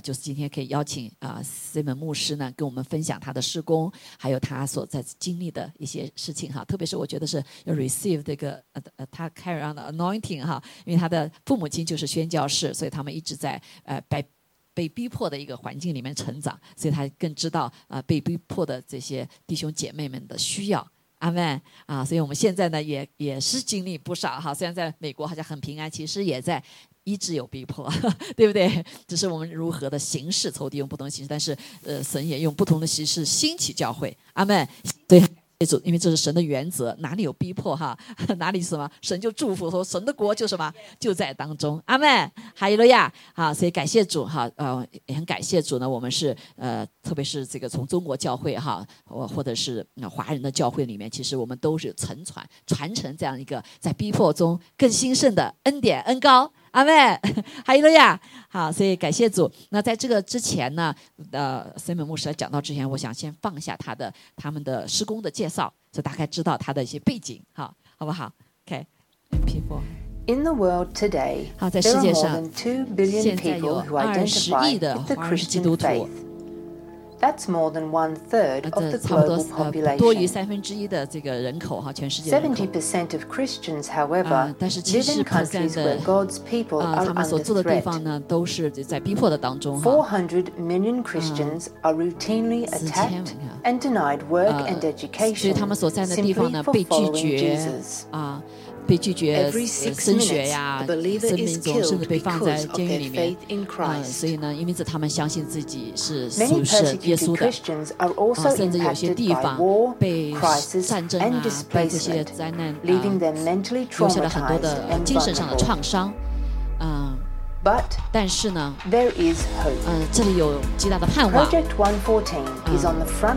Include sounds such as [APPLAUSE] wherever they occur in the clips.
就是今天可以邀请啊 Simon 牧师呢，跟我们分享他的施工，还有他所在经历的一些事情哈。特别是我觉得是要 receive 这个呃呃他 carry on 的 anointing 哈，因为他的父母亲就是宣教士，所以他们一直在呃被被逼迫的一个环境里面成长，所以他更知道啊被逼迫的这些弟兄姐妹们的需要。阿门啊！所以我们现在呢，也也是经历不少哈。虽然在美国好像很平安，其实也在一直有逼迫，[LAUGHS] 对不对？只是我们如何的形式，仇敌用不同的形式，但是呃，神也用不同的形式兴起教会。阿门。对。主，因为这是神的原则，哪里有逼迫哈，[LAUGHS] 哪里是什么，神就祝福说，神的国就什么就在当中。阿门，哈利路亚。好，所以感谢主哈，呃，也很感谢主呢。我们是呃，特别是这个从中国教会哈，或或者是华人的教会里面，其实我们都是承传传承这样一个在逼迫中更兴盛的恩典恩高。阿妹，[LAUGHS] 哈利路亚。好，所以感谢主。那在这个之前呢，呃，森本牧师讲到之前，我想先放下他的他们的施工的介绍，就大概知道他的一些背景，好，好不好？OK，P4。In the world today，好，在世界上现在有二十亿的华人基督徒。That's more than one third of the 差不多呃多于三分之一的这个人口哈，全世界人口。Seventy percent of Christians, however, 但是七十 percent 的啊，他们所住的地方呢，都是在逼迫的当中哈。Four hundred million Christians are routinely attacked and denied work and education 所以他们所在的地方呢，被拒绝啊。 被拒绝升学呀，生命中甚至被放在监狱里面。啊，所以呢，因为这他们相信自己是属神耶稣的。啊，甚至有些地方被战争啊，被这些灾难啊，留下了很多的精神上的创伤。嗯。但是呢，嗯，这里有极大的盼望。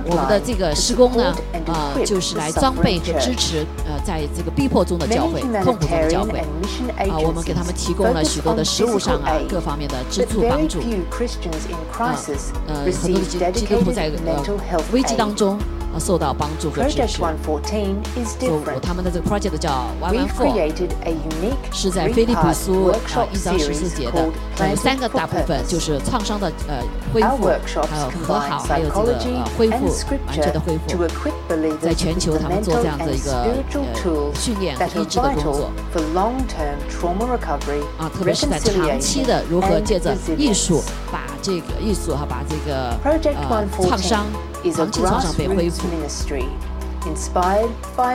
我们的这个施工呢，啊，就是来装备和支持呃，在这个逼迫中的教会、痛苦中的教会。啊，我们给他们提供了许多的食物上啊各方面的支柱帮助。啊，呃，很多的基督徒在呃危机当中。受到帮助和支持。就他们的这个 project 叫 One One Four，是在菲利普书啊一章十四节的，有三个大部分，就是创伤的呃恢复，还有和好，还有这个呃恢复完全的恢复，在全球他们做这样的一个呃训练和医治的工作。啊，特别是在长期的如何借着艺术把这个艺术哈把这个呃创伤。长期创伤被恢复。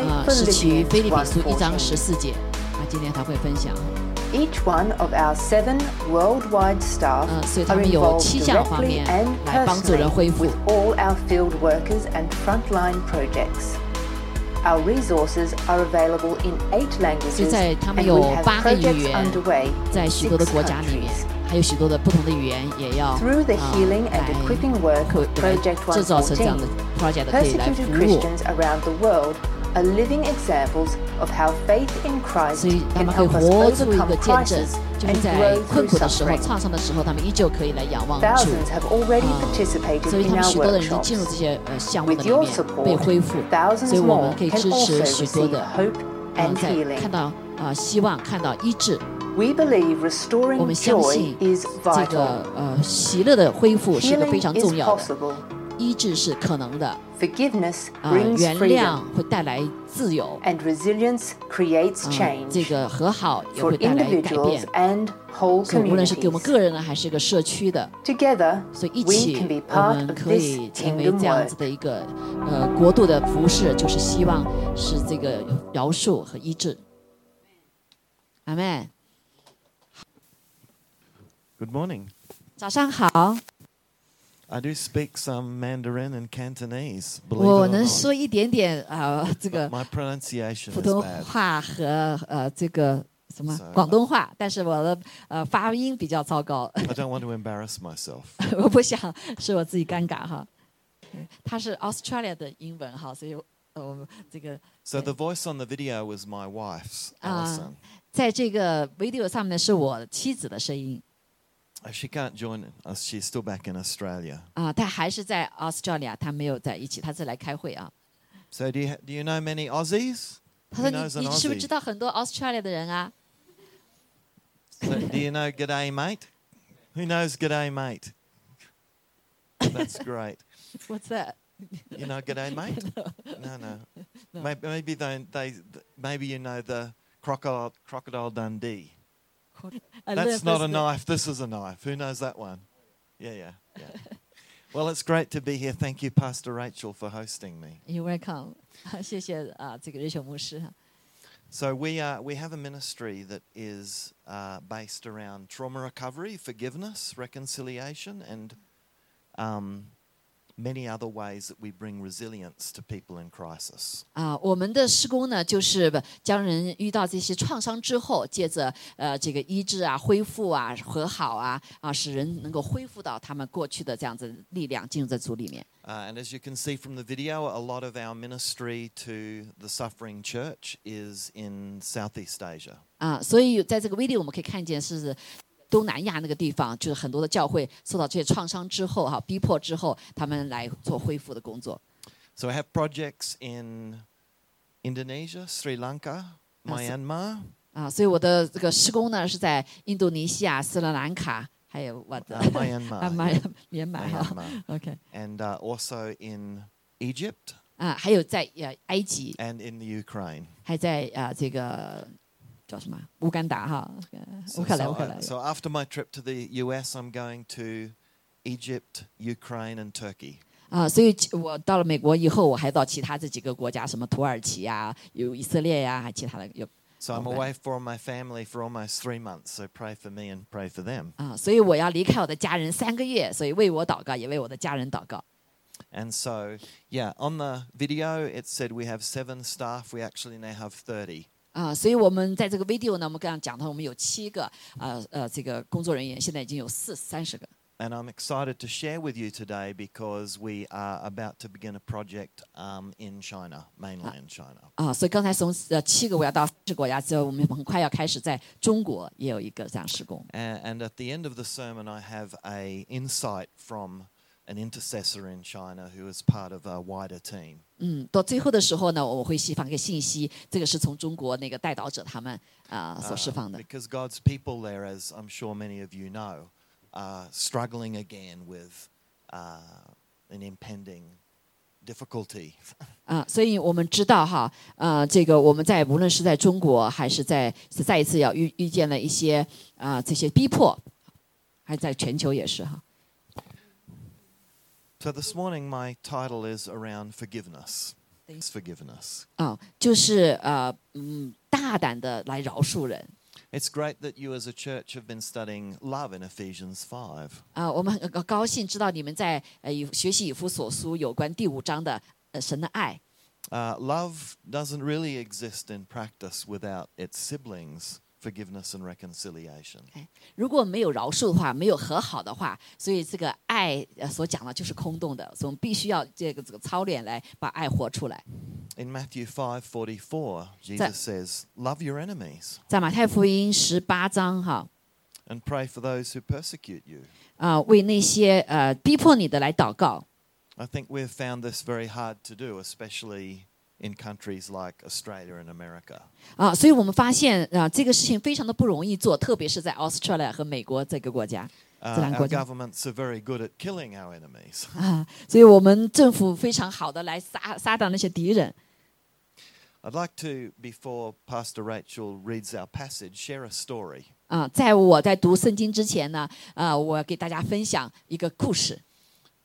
啊，是起于菲利比书一章十四节。啊，今天他会分享。Each one of our seven worldwide staff are involved directly and personally with all our field workers and frontline projects. Our resources are available in eight languages, and we have projects underway in six countries. 还有许多的不同的语言也要啊来制造成这样的 project 可以来服务。所以他们可以活出一个见证，就是在困苦的时候、创伤的时候，他们依旧可以来仰望主。我们相信这个呃喜乐的恢复是个非常重要的，医治是可能的，啊原谅会带来自由，啊这个和好也会带来改变，所以无论是给我们个人呢，还是一个社区的，所以一起我们可以成为这样子的一个呃国度的服饰，就是希望是这个饶恕和医治，阿门。Good morning. 早上好。I do speak some Mandarin and Cantonese. 我能说一点点啊，这个 My pronunciation 普通话和呃这个什么广东话，但是我的呃发音比较糟糕。I don't want to embarrass myself. [LAUGHS] 我不想使我自己尴尬哈。它是 Australia 的英文哈，所以呃这个。So the voice on the video was my wife's. 啊，在这个 video 上面呢是我妻子的声音。 She can't join us. She's still back in Australia. 啊，她还是在 Australia，她没有在一起，她是来开会啊。So do you do you know many Aussies? 他说：“你你是不是知道很多 Australia 的人啊？” So do you know G'day mate? Who knows G'day mate? That's great. What's [LAUGHS] that? You know, good day, [LAUGHS] mate. no, no. no. Maybe, maybe they, they, maybe you know the crocodile, crocodile Dundee. [LAUGHS] That's not a knife. This is a knife. Who knows that one? Yeah, yeah, yeah. [LAUGHS] well, it's great to be here. Thank you, Pastor Rachel, for hosting me. You're welcome. [LAUGHS] 谢谢啊，这个 Rachel 牧师。So we are we have a ministry that is uh, based around trauma recovery, forgiveness, reconciliation, and um, many other ways that we bring resilience to people in crisis. 啊，我们的施工呢，就是将人遇到这些创伤之后，借着呃这个医治啊、恢复啊、和好啊啊，使人能够恢复到他们过去的这样子力量，进入在主里面。Uh, and as you can see from the video, a lot of our ministry to the suffering church is in Southeast Asia. 啊，所以在这个 video 我们可以看见是 东南亚那个地方，就是很多的教会受到这些创伤之后，哈，逼迫之后，他们来做恢复的工作。So I have projects in Indonesia, Sri Lanka, Myanmar. 啊，所以我的这个施工呢是在印度尼西亚、斯里兰卡，还有我的 Myanmar，啊，缅甸哈，OK。And also in Egypt. 啊，还有在呃埃及。And in the Ukraine. 还在啊这个。叫什么？乌干达哈，乌克兰，乌克兰。So after my trip to the U.S., I'm going to Egypt, Ukraine, and Turkey. 啊，所以我到了美国以后，我还到其他这几个国家，什么土耳其呀，有以色列呀，还其他的有。So I'm away from my family for almost three months. So pray for me and pray for them. 啊，所以我要离开我的家人三个月，所以为我祷告，也为我的家人祷告。And so, yeah, on the video it said we have seven staff. We actually now have thirty. 啊，所以我们在这个 video 呢，我们刚刚讲到，我们有七个呃呃这个工作人员，现在已经有四三十个。And I'm excited to share with you today because we are about to begin a project um, in China, mainland China. 啊，所以刚才从呃七个我要到十国家之后，我们很快要开始在中国也有一个这样施工。And at the end of the sermon, I have a insight from an intercessor in China who is part of a wider team. 嗯，到最后的时候呢，我会释放一个信息，这个是从中国那个代导者他们啊、所释放的。Because God's people there, as I'm sure many of you know, are struggling again with uh, an impending difficulty. [LAUGHS] 啊，所以我们知道哈，呃，这个我们在无论是在中国还是在再一次要遇遇见了一些啊、这些逼迫，还在全球也是哈。 So this morning, my title is around forgiveness. Thanks, forgiveness. 啊，就是呃嗯，大胆的来饶恕人。It's great that you as a church have been studying love in Ephesians 5. 啊，我们很高兴知道你们在呃学习以弗所书有关第五章的呃神的爱。Uh, love doesn't really exist in practice without its siblings forgiveness and reconciliation. 如果没有饶恕的话，没有和好的话，所以这个爱所讲的就是空洞的。所以我们必须要这个这个操练来把爱活出来。In Matthew 5:44, Jesus says, "Love your enemies." 在马太福音十八章哈。And pray for those who persecute you. 啊，为那些呃逼迫你的来祷告。I think we've found this very hard to do, especially in countries like Australia and America. 啊，所以我们发现啊，这个事情非常的不容易做，特别是在 Australia 和美国这个国家。Uh, our governments are very good at killing our enemies. 啊，所以我们政府非常好的来杀杀掉那些敌人。I'd like to, before Pastor Rachel reads our passage, share a story. 啊，在我在读圣经之前呢，啊，我给大家分享一个故事。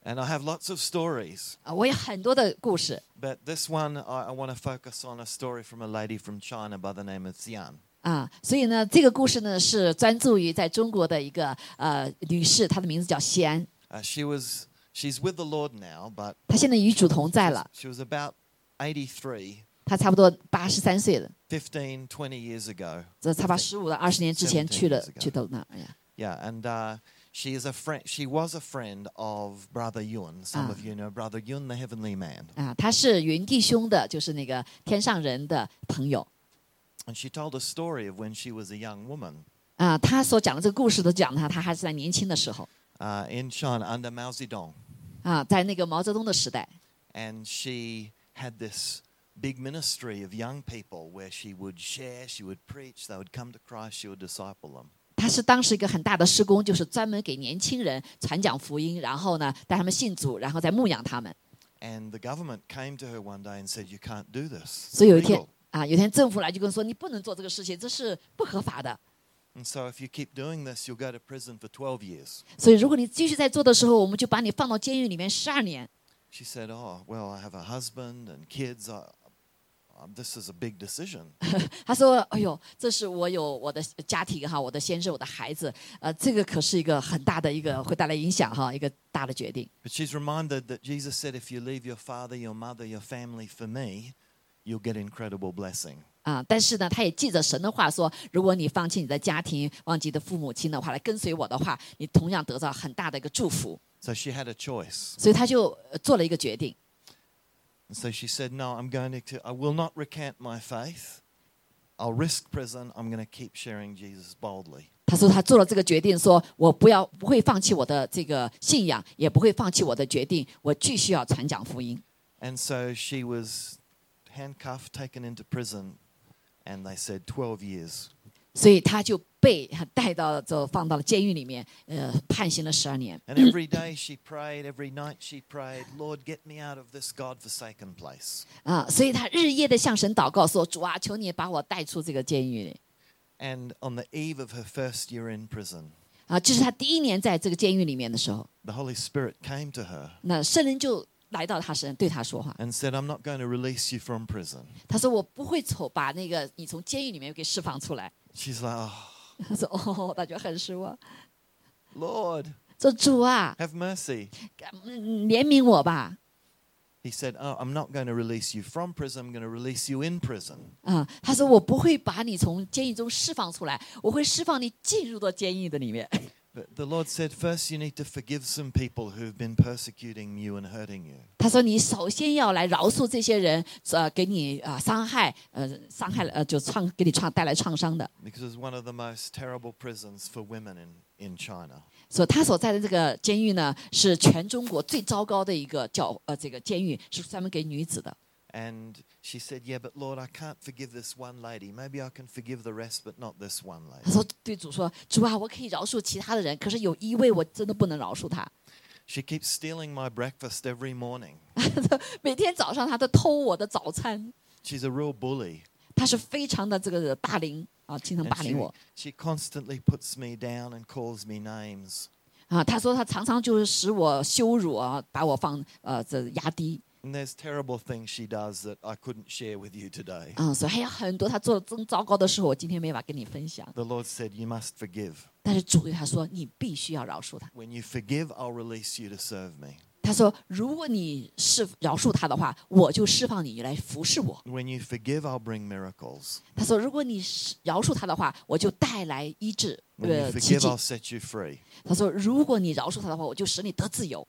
And I have lots of stories. 啊，我有很多的故事。But this one, I, I want to focus on a story from a lady from China by the name of Xian. 啊，所以呢，这个故事呢是专注于在中国的一个呃女士，她的名字叫西安。Uh, she was, she's with the Lord now, but 她现在与主同在了。She was about eighty-three. 她差不多八十三岁了。Fifteen, twenty years ago. 这差不多十五到二十年之前去了去到那呀。Yeah, and uh, she is a friend. She was a friend of Brother Yun. Some of you know Brother Yun, the heavenly man. 啊，他是云弟兄的，就是那个天上人的朋友。And she told a story of when she was a young woman. 啊，他所讲的这个故事都讲他，他还是在年轻的时候。Uh, in China under Mao Zedong. 啊，在那个毛泽东的时代。And she had this big ministry of young people where she would share, she would preach, they would come to Christ, she would disciple them. 是当时一个很大的施工，就是专门给年轻人传讲福音，然后呢带他们信主，然后再牧养他们。And the government came to her one day and said, "You can't do this." 所以有一天啊，有一天政府来就跟说，你不能做这个事情，这是不合法的。And so if you keep doing this, you'll go to prison for 12 years. 所以如果你继续在做的时候，我们就把你放到监狱里面十二年。She said, "Oh, well, I have a husband and kids. I, this is a big decision." 他说：“哎呦，这是我有我的家庭哈，我的先生，我的孩子，呃，这个可是一个很大的一个会带来影响哈，一个大的决定。” But she's reminded that Jesus said, "If you leave your father, your mother, your family for me, you'll get incredible blessing." 啊，但是呢，他也记着神的话说，如果你放弃你的家庭，忘记的父母亲的话，来跟随我的话，你同样得到很大的一个祝福。So she had a choice. 所以他就做了一个决定。And so she said, "No, I'm going to. I will not recant my faith. I'll risk prison. I'm going to keep sharing Jesus boldly." 他说他做了这个决定，说我不要不会放弃我的这个信仰，也不会放弃我的决定，我继续要传讲福音。And so she was handcuffed, taken into prison, and they said 12 years. 所以他就被带到就放到了监狱里面，呃，判刑了十二年。And every day she prayed, every night she prayed, Lord, get me out of this God-forsaken place. 啊，所以他日夜的向神祷告说：“主啊，求你把我带出这个监狱里。” And on the eve of her first year in prison, 啊，这是他第一年在这个监狱里面的时候。The Holy Spirit came to her. 那圣灵就来到他身，对他说话。And said, "I'm not going to release you from prison." 他说：“我不会从把那个你从监狱里面给释放出来。” She's like, "Oh." 他说：“哦，他就很失望。” Lord, 说主啊，Have mercy. 怜悯我吧。He said, "Oh, I'm not going to release you from prison. I'm going to release you in prison." 啊，他说我不会把你从监狱中释放出来，我会释放你进入到监狱的里面。But the Lord said, first you need to forgive some people who've been persecuting you and hurting you. 他说你首先要来饶恕这些人，呃，给你啊伤害，呃，伤害了，呃，就创给你创带来创伤的。Because it's one of the most terrible prisons for women in in China. 所以他所在的这个监狱呢，是全中国最糟糕的一个教呃这个监狱，是专门给女子的。And she said, "Yeah, but Lord, I can't forgive this one lady. Maybe I can forgive the rest, but not this one lady." 他说：“对主说，主啊，我可以饶恕其他的人，可是有一位我真的不能饶恕他。” She keeps stealing my breakfast every morning. [LAUGHS] 每天早上他都偷我的早餐。She's a real bully. 他是非常的这个霸凌啊，经常霸凌我。She constantly puts me down and calls me names. 啊，他说他常常就是使我羞辱啊，把我放呃这压低。 And there's terrible things she does that I couldn't share with you today. 嗯，所以还有很多他做的真糟糕的事，我今天没法跟你分享。The Lord said, "You must forgive." 但是主对他说，你必须要饶恕他。When you forgive, I'll release you to serve me. 他说，如果你是饶恕他的话，我就释放你来服侍我。When you forgive, I'll bring miracles. 他说，如果你是饶恕他的话，我就带来医治， When you 呃，奇 forgive, 迹 I'll。set you free. 他说，如果你饶恕他的话，我就使你得自由。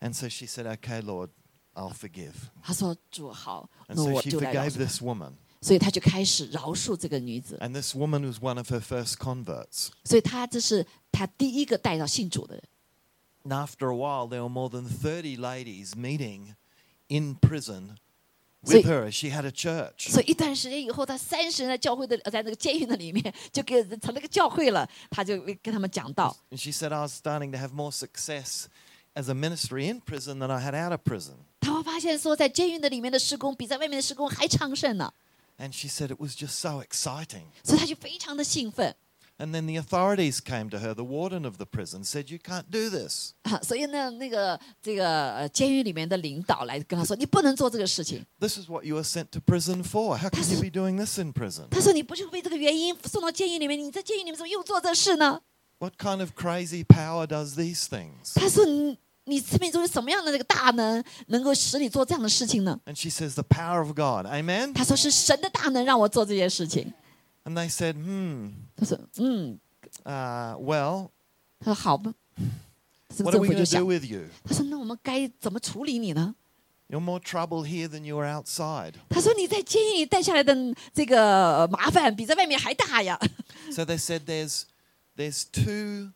And so she said, "Okay, Lord, I'll forgive." 他说，主好， And 那 so 我 she 就来饶 forgave 恕他。 this woman. 所以他就开始饶恕这个女子。 And this woman was one of her first converts. 所以他这是他第一个带到信主的人。 And after a while, there were more than 30 ladies meeting in prison So- with her as she had a church. 所以一段时间以后，他三十人在教会的，呃在那个监狱的里面，就给成了个教会了。他就跟他们讲道。 And she said, I was starting to have more success as a ministry in prison than I had out of prison. 他会发现说，在监狱的里面的施工比在外面的施工还昌盛呢。 And she said it was just so exciting. 所以他就非常的兴奋 And then the authorities came to her, the warden of the prison said, You can't do this. [LAUGHS] 啊。所以呢，那个这个呃监狱里面的领导来跟他说：“你不能做这个事情。 This is what you were sent to prison for. How can you be doing this in prison? 他说：“你不就为这个原因送到监狱里面？你在监狱里面怎么又做这事呢 What kind of crazy power does these things?？” 他说：“ 你你生命中有什么样的这个大能，能够使你做这样的事情呢 And she says, The power of God. Amen?？” 他说：“是神的大能让我做这件事情。 And they said, Hmm, ”他说：“嗯。 uh, well, ”他说：“好吧。”是不 what 是 are 政 we 府 going 就 to 想 do，with you? 他说：“那我们该怎么处理你呢 You're more trouble here than you are outside.？” 他说：“你在监狱里带下来的这个麻烦，比在外面还大呀。 So they said there's there's two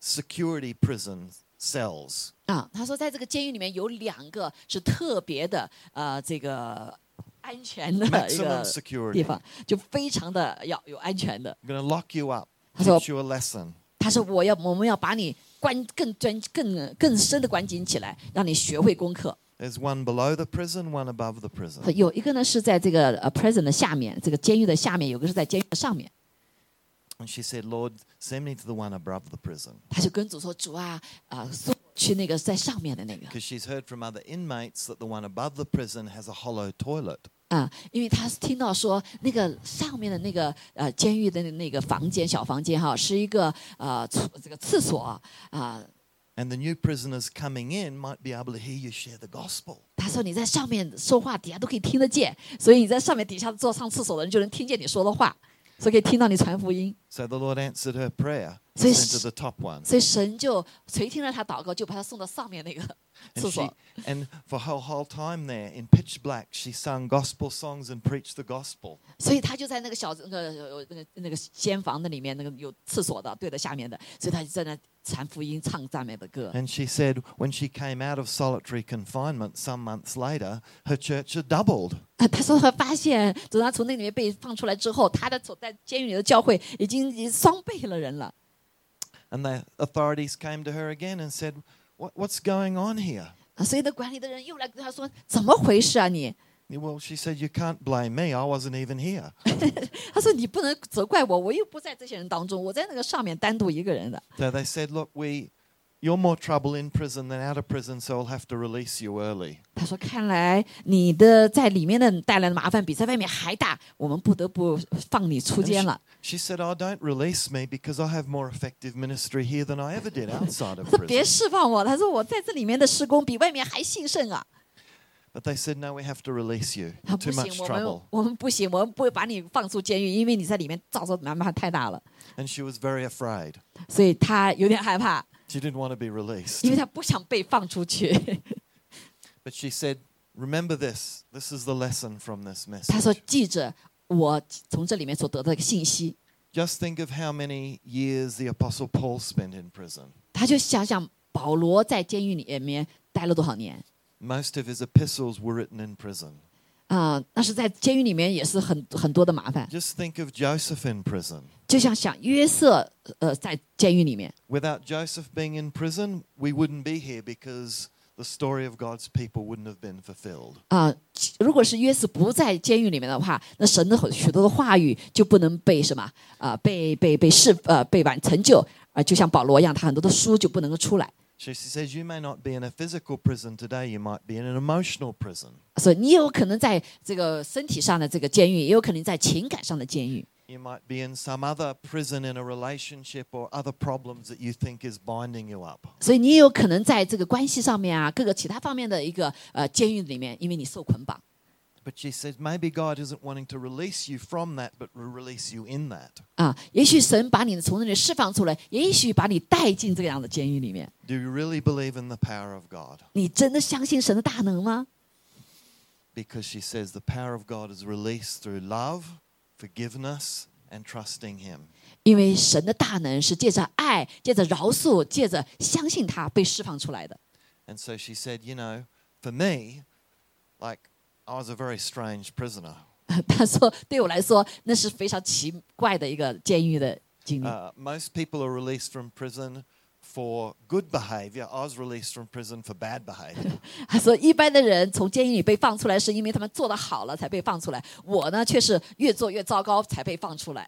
security prison cells。啊，他说在这个监狱里面有两个是特别的，呃，这个安全的一个地方，就非常的要有安全的。I'm gonna lock you up. Teach you a lesson. 他说我要我们要把你关更专更更深的关紧起来，让你学会功课。There's one below the prison, one above the prison. 有一个呢是在这个呃 prison 的下面，这个监狱的下面，有个是在监狱的上面。And she said, Lord, send me to the one above the prison. 他就跟主说：“主啊，啊、送我去那个在上面的那个 Because she's heard from other inmates that the one above the prison has a hollow toilet. 啊、因为他听到说那个上面的那个呃监狱的那个房间小房间哈，是一个呃厕这个厕所啊、 And the new prisoners coming in might be able to hear you share the gospel. 他说你在上面说话，底下都可以听得见，所以你在上面底下做上厕所的人就能听见你说的话， 所以可以听到你传福音。So the lord answered her prayer 所以神就垂听了他祷告就把他送到上面那个。And, 厕 she, 所。 and for her whole time there, in pitch black, she sung gospel songs and preached the gospel. 所以他就在那个小那个呃那个那个间房的里面，那个有厕所的对着下面的，所以他就在那传福音、唱赞美的歌。 And she said when she came out of solitary confinement some months later, her church had doubled. 啊，他说他发现，等他从那里面被放出来之后，他的所在监狱里的教会已经已经双倍了人了。 And the authorities came to her again and said, what, What's going on here? 啊，所以那管理的人又来跟他说：“怎么回事啊你？” Well, she said, You can't blame me. I wasn't even here. [LAUGHS] 他说：“你不能责怪我，我又不在这些人当中，我在那个上面单独一个人的。 So they said, Look, we, you're more trouble in prison than out of prison, so we'll have to release you early. ”他说：“看来你的在里面的带来的麻烦比在外面还大，我们不得不放你出 And 监 she, 了。 she said, Oh, don't release me because I have more effective ministry here than I ever did outside of [LAUGHS] 他说：“别 prison. 释放我。”他说：“我在这里面的施工比外面还兴盛啊。” But they said, No, we have to release you. 他不 Too [LAUGHS] 行 much，我们 trouble. 我们不行，我们不会把你放出监狱，因为你在里面造成麻烦太大了， And she was very afraid. 所以他有点害怕， She didn't want to be released. 因为他不想被放出去。 But [LAUGHS] she said, Remember this. This is the lesson from this 他说 message.：“ 记着我从这里面所得到的信息。 Just think of how many years the Apostle Paul spent in prison. ”他就想想保罗在监狱里面待了多少年 Most of his epistles were written in prison. 啊、但是在监狱里面也是很很多的麻烦。 Just think of Joseph in prison. 就像想约瑟，呃，在监狱里面，Without Joseph being in prison, we wouldn't be here because the story of God's people wouldn't have been fulfilled. 啊、如果是约瑟不在监狱里面的话，那神的许多的话语就不能被什么啊、被被被释呃被完成就啊、就像保罗一样，他很多的书就不能够出来。She says, You may not be in a physical prison today, you might be in an emotional prison. 所以你有可能在这个身体上的这个监狱，也有可能在情感上的监狱。You might be in some other prison in a relationship or other problems that you think is binding you up. 所以你也有可能在这个关系上面啊，各个其他方面的一个呃监狱里面，因为你受捆绑。 But she said, maybe God isn't wanting to release you from that, but will release you in that. 啊，也许神把你从那里释放出来，也许把你带进这样的监狱里面。 Do you really believe in the power of God? 你真的相信神的大能吗？ Because she says the power of God is released through love, forgiveness, and trusting Him. 因为神的大能是借着爱、借着饶恕、借着相信他被释放出来的。 And so she said, you know, for me, like I was a very strange prisoner. [LAUGHS] 他说：“对我来说，那是非常奇怪的一个监狱的经历。 Uh, most people are released from prison for good behavior. I was released from prison for bad behavior. 他说，一般的人从监狱里被放出来，是因为他们做得好了才被放出来。我呢，却是越做越糟糕才被放出来。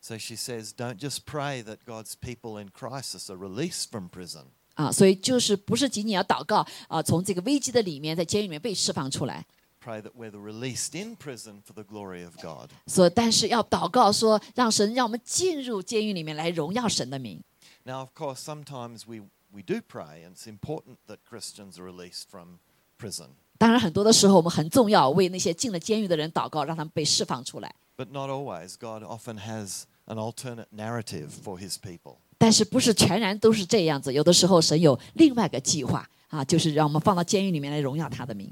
so she says, don't just pray that God's people in crisis are released from prison. 啊，所以就是不是仅仅要祷告啊，从这个危机的里面，在监狱里面被释放出来。Pray that we're released in prison for the glory of God. 所以，但是要祷告说，让神让我们进入监狱里面来荣耀神的名。Now, of course, sometimes we, we do pray, and it's important that Christians are released from prison. 当然，很多的时候我们很重要为那些进了监狱的人祷告，让他们被释放出来。 But not always. God often has an alternate narrative for his people. 但是不是全然都是这样子，有的时候神有另外一个计划啊，就是让我们放到监狱里面来荣耀他的名。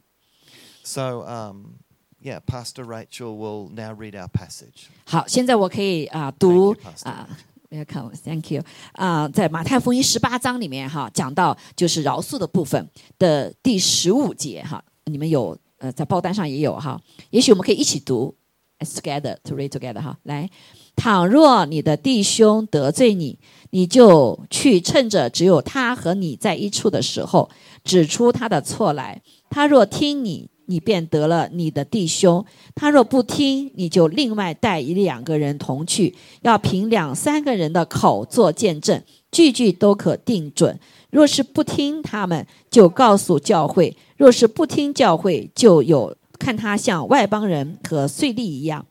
So, um, yeah, Pastor Rachel will now read our passage. 好，现在我可以啊、读 Thank you, Pastor. 啊。 Welcome，Thank you。啊，在马太福音十八章里面哈，讲到就是饶恕的部分的第十五节哈，你们有呃在报单上也有哈，也许我们可以一起读，as together to read together 哈，来，倘若你的弟兄得罪你，你就去趁着只有他和你在一处的时候，指出他的错来。他若听你，你便得了你的弟兄；他若不听，你就另外带一两个人同去，要凭两三个人的口做见证，句句都可定准。若是不听他们，就告诉教会；若是不听教会，就有看他像外邦人和税吏一样。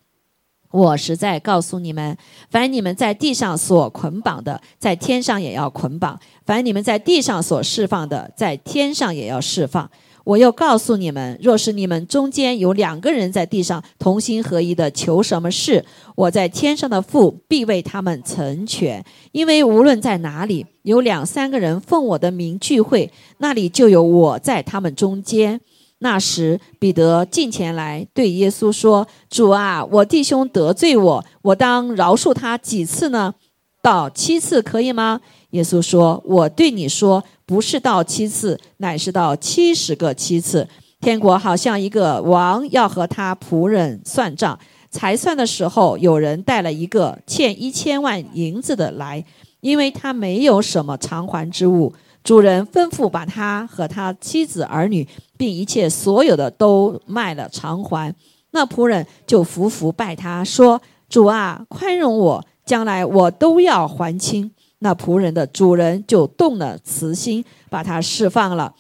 我实在告诉你们，凡你们在地上所捆绑的，在天上也要捆绑；凡你们在地上所释放的，在天上也要释放。我又告诉你们，若是你们中间有两个人在地上同心合一的求什么事，我在天上的父必为他们成全。因为无论在哪里有两三个人奉我的名聚会，那里就有我在他们中间。那时，彼得进前来对耶稣说：“主啊，我弟兄得罪我，我当饶恕他几次呢？到七次可以吗？”耶稣说：“我对你说。”不是到七次，乃是到七十个七次。天国好像一个王要和他仆人算账，才算的时候，有人带了一个欠一千万银子的来，因为他没有什么偿还之物。主人吩咐把他和他妻子儿女，并一切所有的都卖了偿还。那仆人就伏伏拜他说：“主啊，宽容我，将来我都要还清。”那仆人的主人就动了慈心，把他释放了，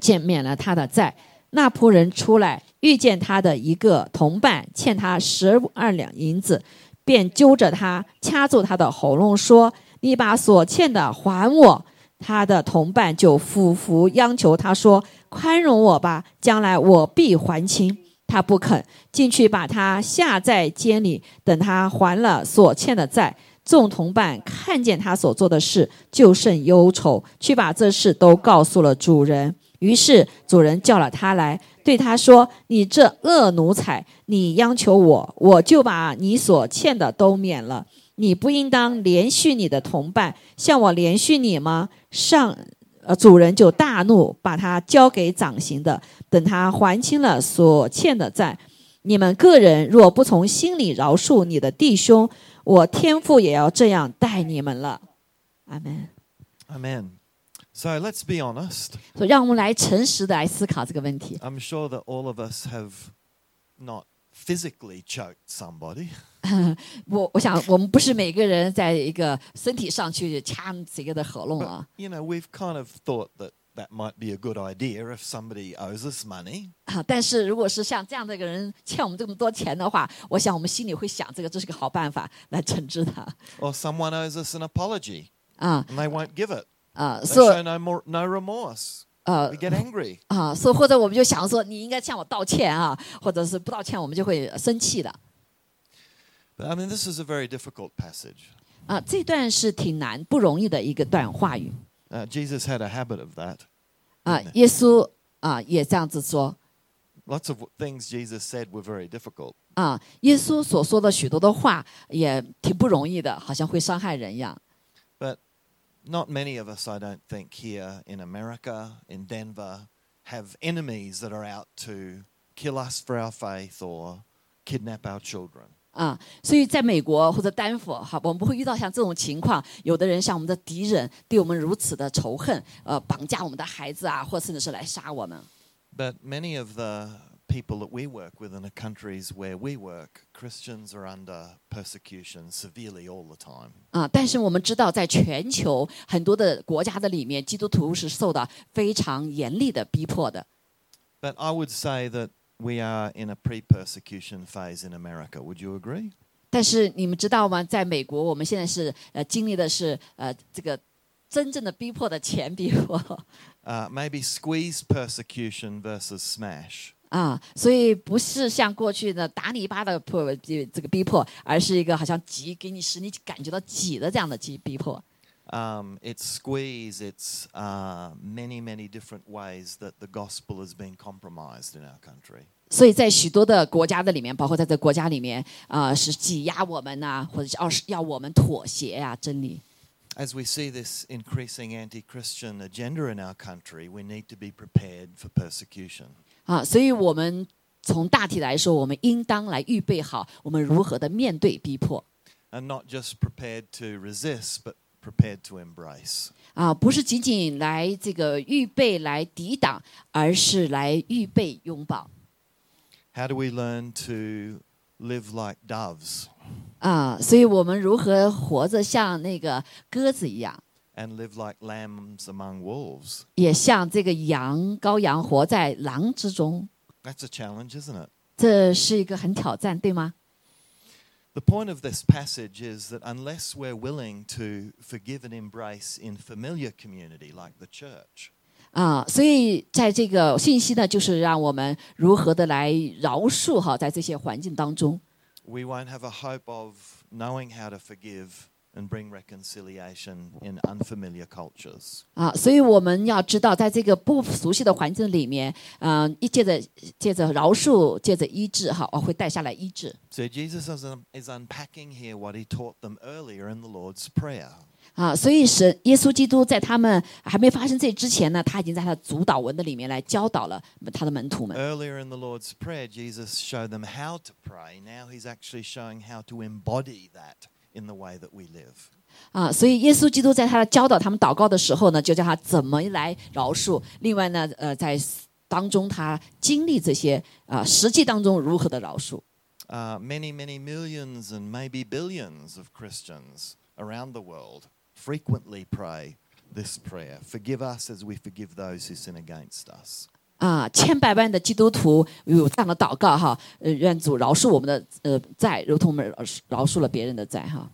减免了他的债。那仆人出来，遇见他的一个同伴欠他十二两银子，便揪着他，掐住他的喉咙，说：“你把所欠的还我。”他的同伴就俯伏央求他说：“宽容我吧，将来我必还清。”他不肯进去，把他下在监里，等他还了所欠的债。众同伴看见他所做的事，就甚忧愁，去把这事都告诉了主人。于是主人叫了他来，对他说：“你这恶奴才，你央求我，我就把你所欠的都免了。你不应当连续你的同伴，向我连续你吗？”上，呃，主人就大怒，把他交给掌刑的，等他还清了所欠的债。你们个人若不从心里饶恕你的弟兄，我天父也要这样待你们了。阿门。Amen. So let's be honest. 所以让我们来诚实的来思考这个问题。I'm sure that all of us have not physically choked somebody. 我我想我们不是每个人在一个身体上去掐谁个的喉咙啊。You know, we've kind of thought that that might be a good idea if somebody owes us money. 啊，但是如果是像这样的一个人欠我们这么多钱的话，我想我们心里会想，这个这是个好办法来惩治他。Or someone owes us an apology. 啊，and they won't give it. 啊，they show no more no remorse. 呃，we get angry. 啊，所以或者我们就想说，你应该向我道歉啊，或者是不道歉，我们就会生气的。But I mean, this is a very difficult passage. 啊，这段是挺难、不容易的一个段话语。 Uh, Jesus had a habit of that. 啊，耶稣啊也这样子说。Lots of things Jesus said were very difficult. 啊，耶稣所说的许多的话也挺不容易的，好像会伤害人一样。But not many of us, I don't think, here in America, in Denver, have enemies that are out to kill us for our faith or kidnap our children. 啊，所以在美国或者丹佛，哈，我们不会遇到像这种情况。有的人像我们的敌人，对我们如此的仇恨，呃，绑架我们的孩子啊，或甚至是来杀我们。But many of the people that we work with in the countries where we work, Christians are under persecution severely all the time. 啊，但是我们知道，在全球很多的国家的里面，基督徒是受到非常严厉的逼迫的。But I would say that we are in a pre-persecution phase in America. Would you agree? 但是你们知道吗？在美国，我们现在是呃经历的是呃这个真正的逼迫的前逼迫。Uh, maybe squeeze persecution versus smash. 啊，所以不是像过去的打你一巴的迫这这个逼迫，而是一个好像挤给你使你感觉到挤的这样的挤逼迫。Um, it's squeeze. It's uh, many, many different ways that the gospel has been compromised in our country. 所以在许多的国家的里面，包括在这个国家里面，啊、呃，是挤压我们呐、啊，或者是要是要我们妥协啊，真理。As we see this increasing anti-Christian agenda in our country, we need to be prepared for persecution. 啊，所以我们从大体来说，我们应当来预备好我们如何的面对逼迫。 and not just prepared to resist, but prepared to embrace. 啊，不是仅仅来这个预备来抵挡，而是来预备拥抱。How do we learn to live like doves? 啊，所以我们如何活着像那个鸽子一样？And live like lambs among wolves. 也像这个羊羔羊活在狼之中。That's a challenge, isn't it? 这是一个很挑战，对吗 ？The point of this passage is that unless we're willing to forgive and embrace in familiar community like the church, 啊，所以在这个信息呢，就是让我们如何的来饶恕哈，在这些环境当中。We won't have a hope of knowing how to forgive and bring reconciliation in unfamiliar cultures. 啊，所以我们要知道，在这个不熟悉的环境里面，嗯，一借着借着饶恕，借着医治，哈，我会带下来医治。So Jesus is unpacking here what he taught them earlier in the Lord's Prayer. 啊，所以神耶稣基督在他们还没发生这之前呢，他已经在他的主导文的里面来教导了他的门徒们。Earlier in the Lord's Prayer, Jesus showed them how to pray. Now he's actually showing how to embody that. in the way that we live. 啊，所以耶稣基督在他的教导他们祷告的时候呢，就叫他怎么来饶恕。另外呢，呃，在当中他经历这些啊，实际当中如何的饶恕。Uh, many, many millions and maybe billions of Christians around the world frequently pray this prayer Forgive us as we forgive those who sin against us. 啊，千百万的基督徒有这样的祷告哈，呃，愿主饶恕我们的呃债，如同我们饶恕了别人的债哈。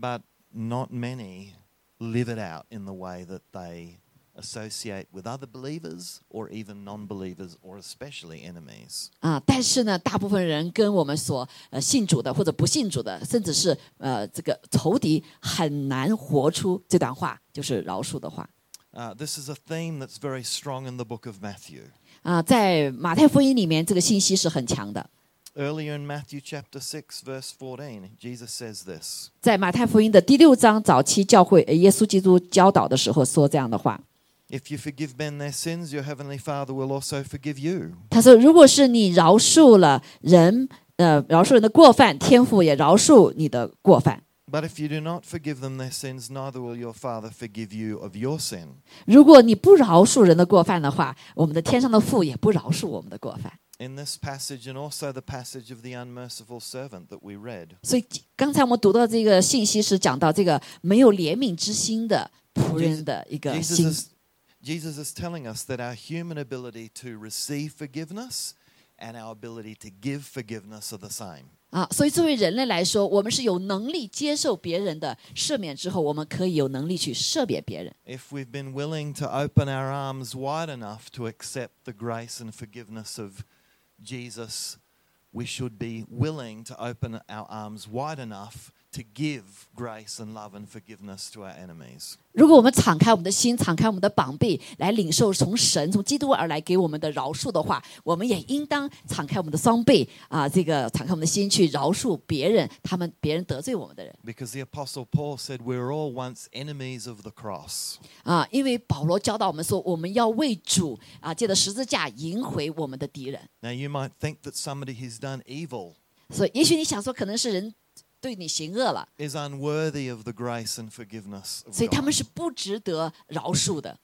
But not many live it out in the way that they associate with other believers or even non-believers or especially enemies. 啊，但是呢，大部分人跟我们所呃信主的或者不信主的，甚至是呃这个仇敌，很难活出这段话，就是饶恕的话。Uh, this is a theme that's very strong in the book of Matthew. 啊，在马太福音里面，这个信息是很强的。Earlier in Matthew chapter six, verse fourteen, Jesus says this. 在马太福音的第六章早期教会，耶稣基督教导的时候说这样的话。If you forgive men their sins, your heavenly Father will also forgive you. 他说，如果是你饶恕了人，呃，饶恕人的过犯，天父也饶恕你的过犯。But if you do not forgive them their sins, neither will your Father forgive you of your sin. 如果你不饶恕人的过犯的话，我们的天上的父也不饶恕我们的过犯。In this passage and also the passage of the unmerciful servant that we read. 所以刚才我们读到这个信息是讲到这个没有怜悯之心的仆人的一个心。Jesus is telling us that our human ability to receive forgiveness and our ability to give forgiveness are the same. 啊，所以作为人类来说，我们是有能力接受别人的赦免之后，我们可以有能力去赦免别人。If we've been willing to open our arms wide enough to accept the grace and forgiveness of Jesus, we should be willing to open our arms wide enough to give grace and love and forgiveness to our enemies. 如果我们敞开我们的心，敞开我们的膀臂，来领受从神、从基督而来给我们的饶恕的话，我们也应当敞开我们的双臂啊，这个敞开我们的心去饶恕别人，他们别人得罪我们的人。Because the apostle Paul said we were all once enemies of the cross. 啊，因为保罗教导我们说，我们要为主啊，借着十字架赢回我们的敌人。Now you might think that somebody who's done evil. 所以，也许你想说，可能是人。 对你行恶了，is unworthy of the grace and forgiveness. 所以他们是不值得饶恕的。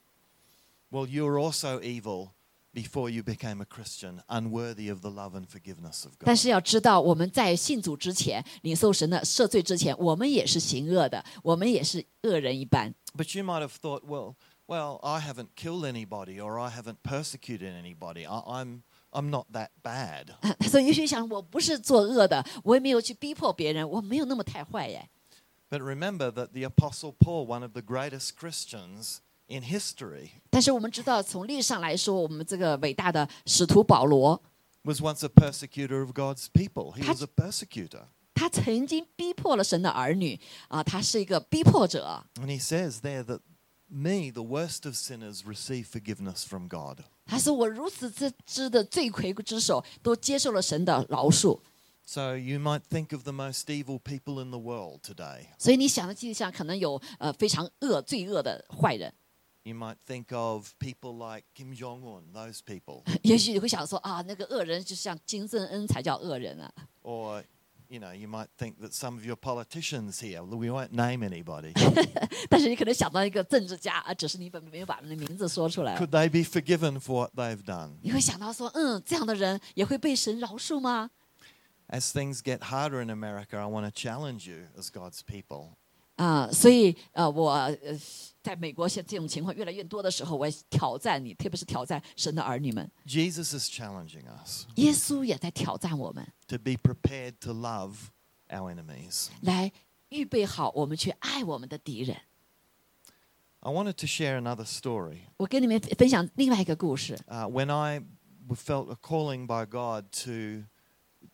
Well, [LAUGHS] you were also evil before you became a Christian, unworthy of the love and forgiveness of God. 但是要知道，我们在信主之前，领受神的赦罪之前，我们也是行恶的，我们也是恶人一般。But you might have thought, well, well, I haven't killed anybody or I haven't persecuted anybody. I, I'm I'm not that bad. [LAUGHS] 他说：“也许想我不是作恶的，我也没有去逼迫别人，我没有那么太坏耶。” But remember that the Apostle Paul, one of the greatest Christians in history, 但是我们知道，从历史上来说，我们这个伟大的使徒保罗 was once a persecutor of God's people. He was a persecutor. 他曾经逼迫了神的儿女啊，他是一个逼迫者。And he says there that me, the worst of sinners, receive forgiveness from God. 他说：“我如此之之的罪魁之首，都接受了神的饶恕。” So you might think of the most evil people in the world today. 所以你想的地上可能有呃非常恶、罪恶的坏人。You might think of people like Kim Jong Un, those people. 也许你会想说啊，那个恶人就像金正恩才叫恶人啊。Or you know, you might think that some of your politicians here, we won't name anybody. [LAUGHS] 但是你可能想到一个政治家啊，只是你本没有把人的名字说出来。Could they be forgiven for what they've done? 你会想到说，嗯，这样的人也会被神饶恕吗？As things get harder in America, I want to challenge you as God's people. 啊，所以呃，我呃，在美国现这种情况越来越多的时候，我挑战你，特别是挑战神的儿女们。Jesus is challenging us. 耶稣也在挑战我们。To be prepared to love our enemies. 来预备好，我们去爱我们的敌人。I wanted to share another story. 我跟你们分享另外一个故事。Uh, when I felt a calling by God to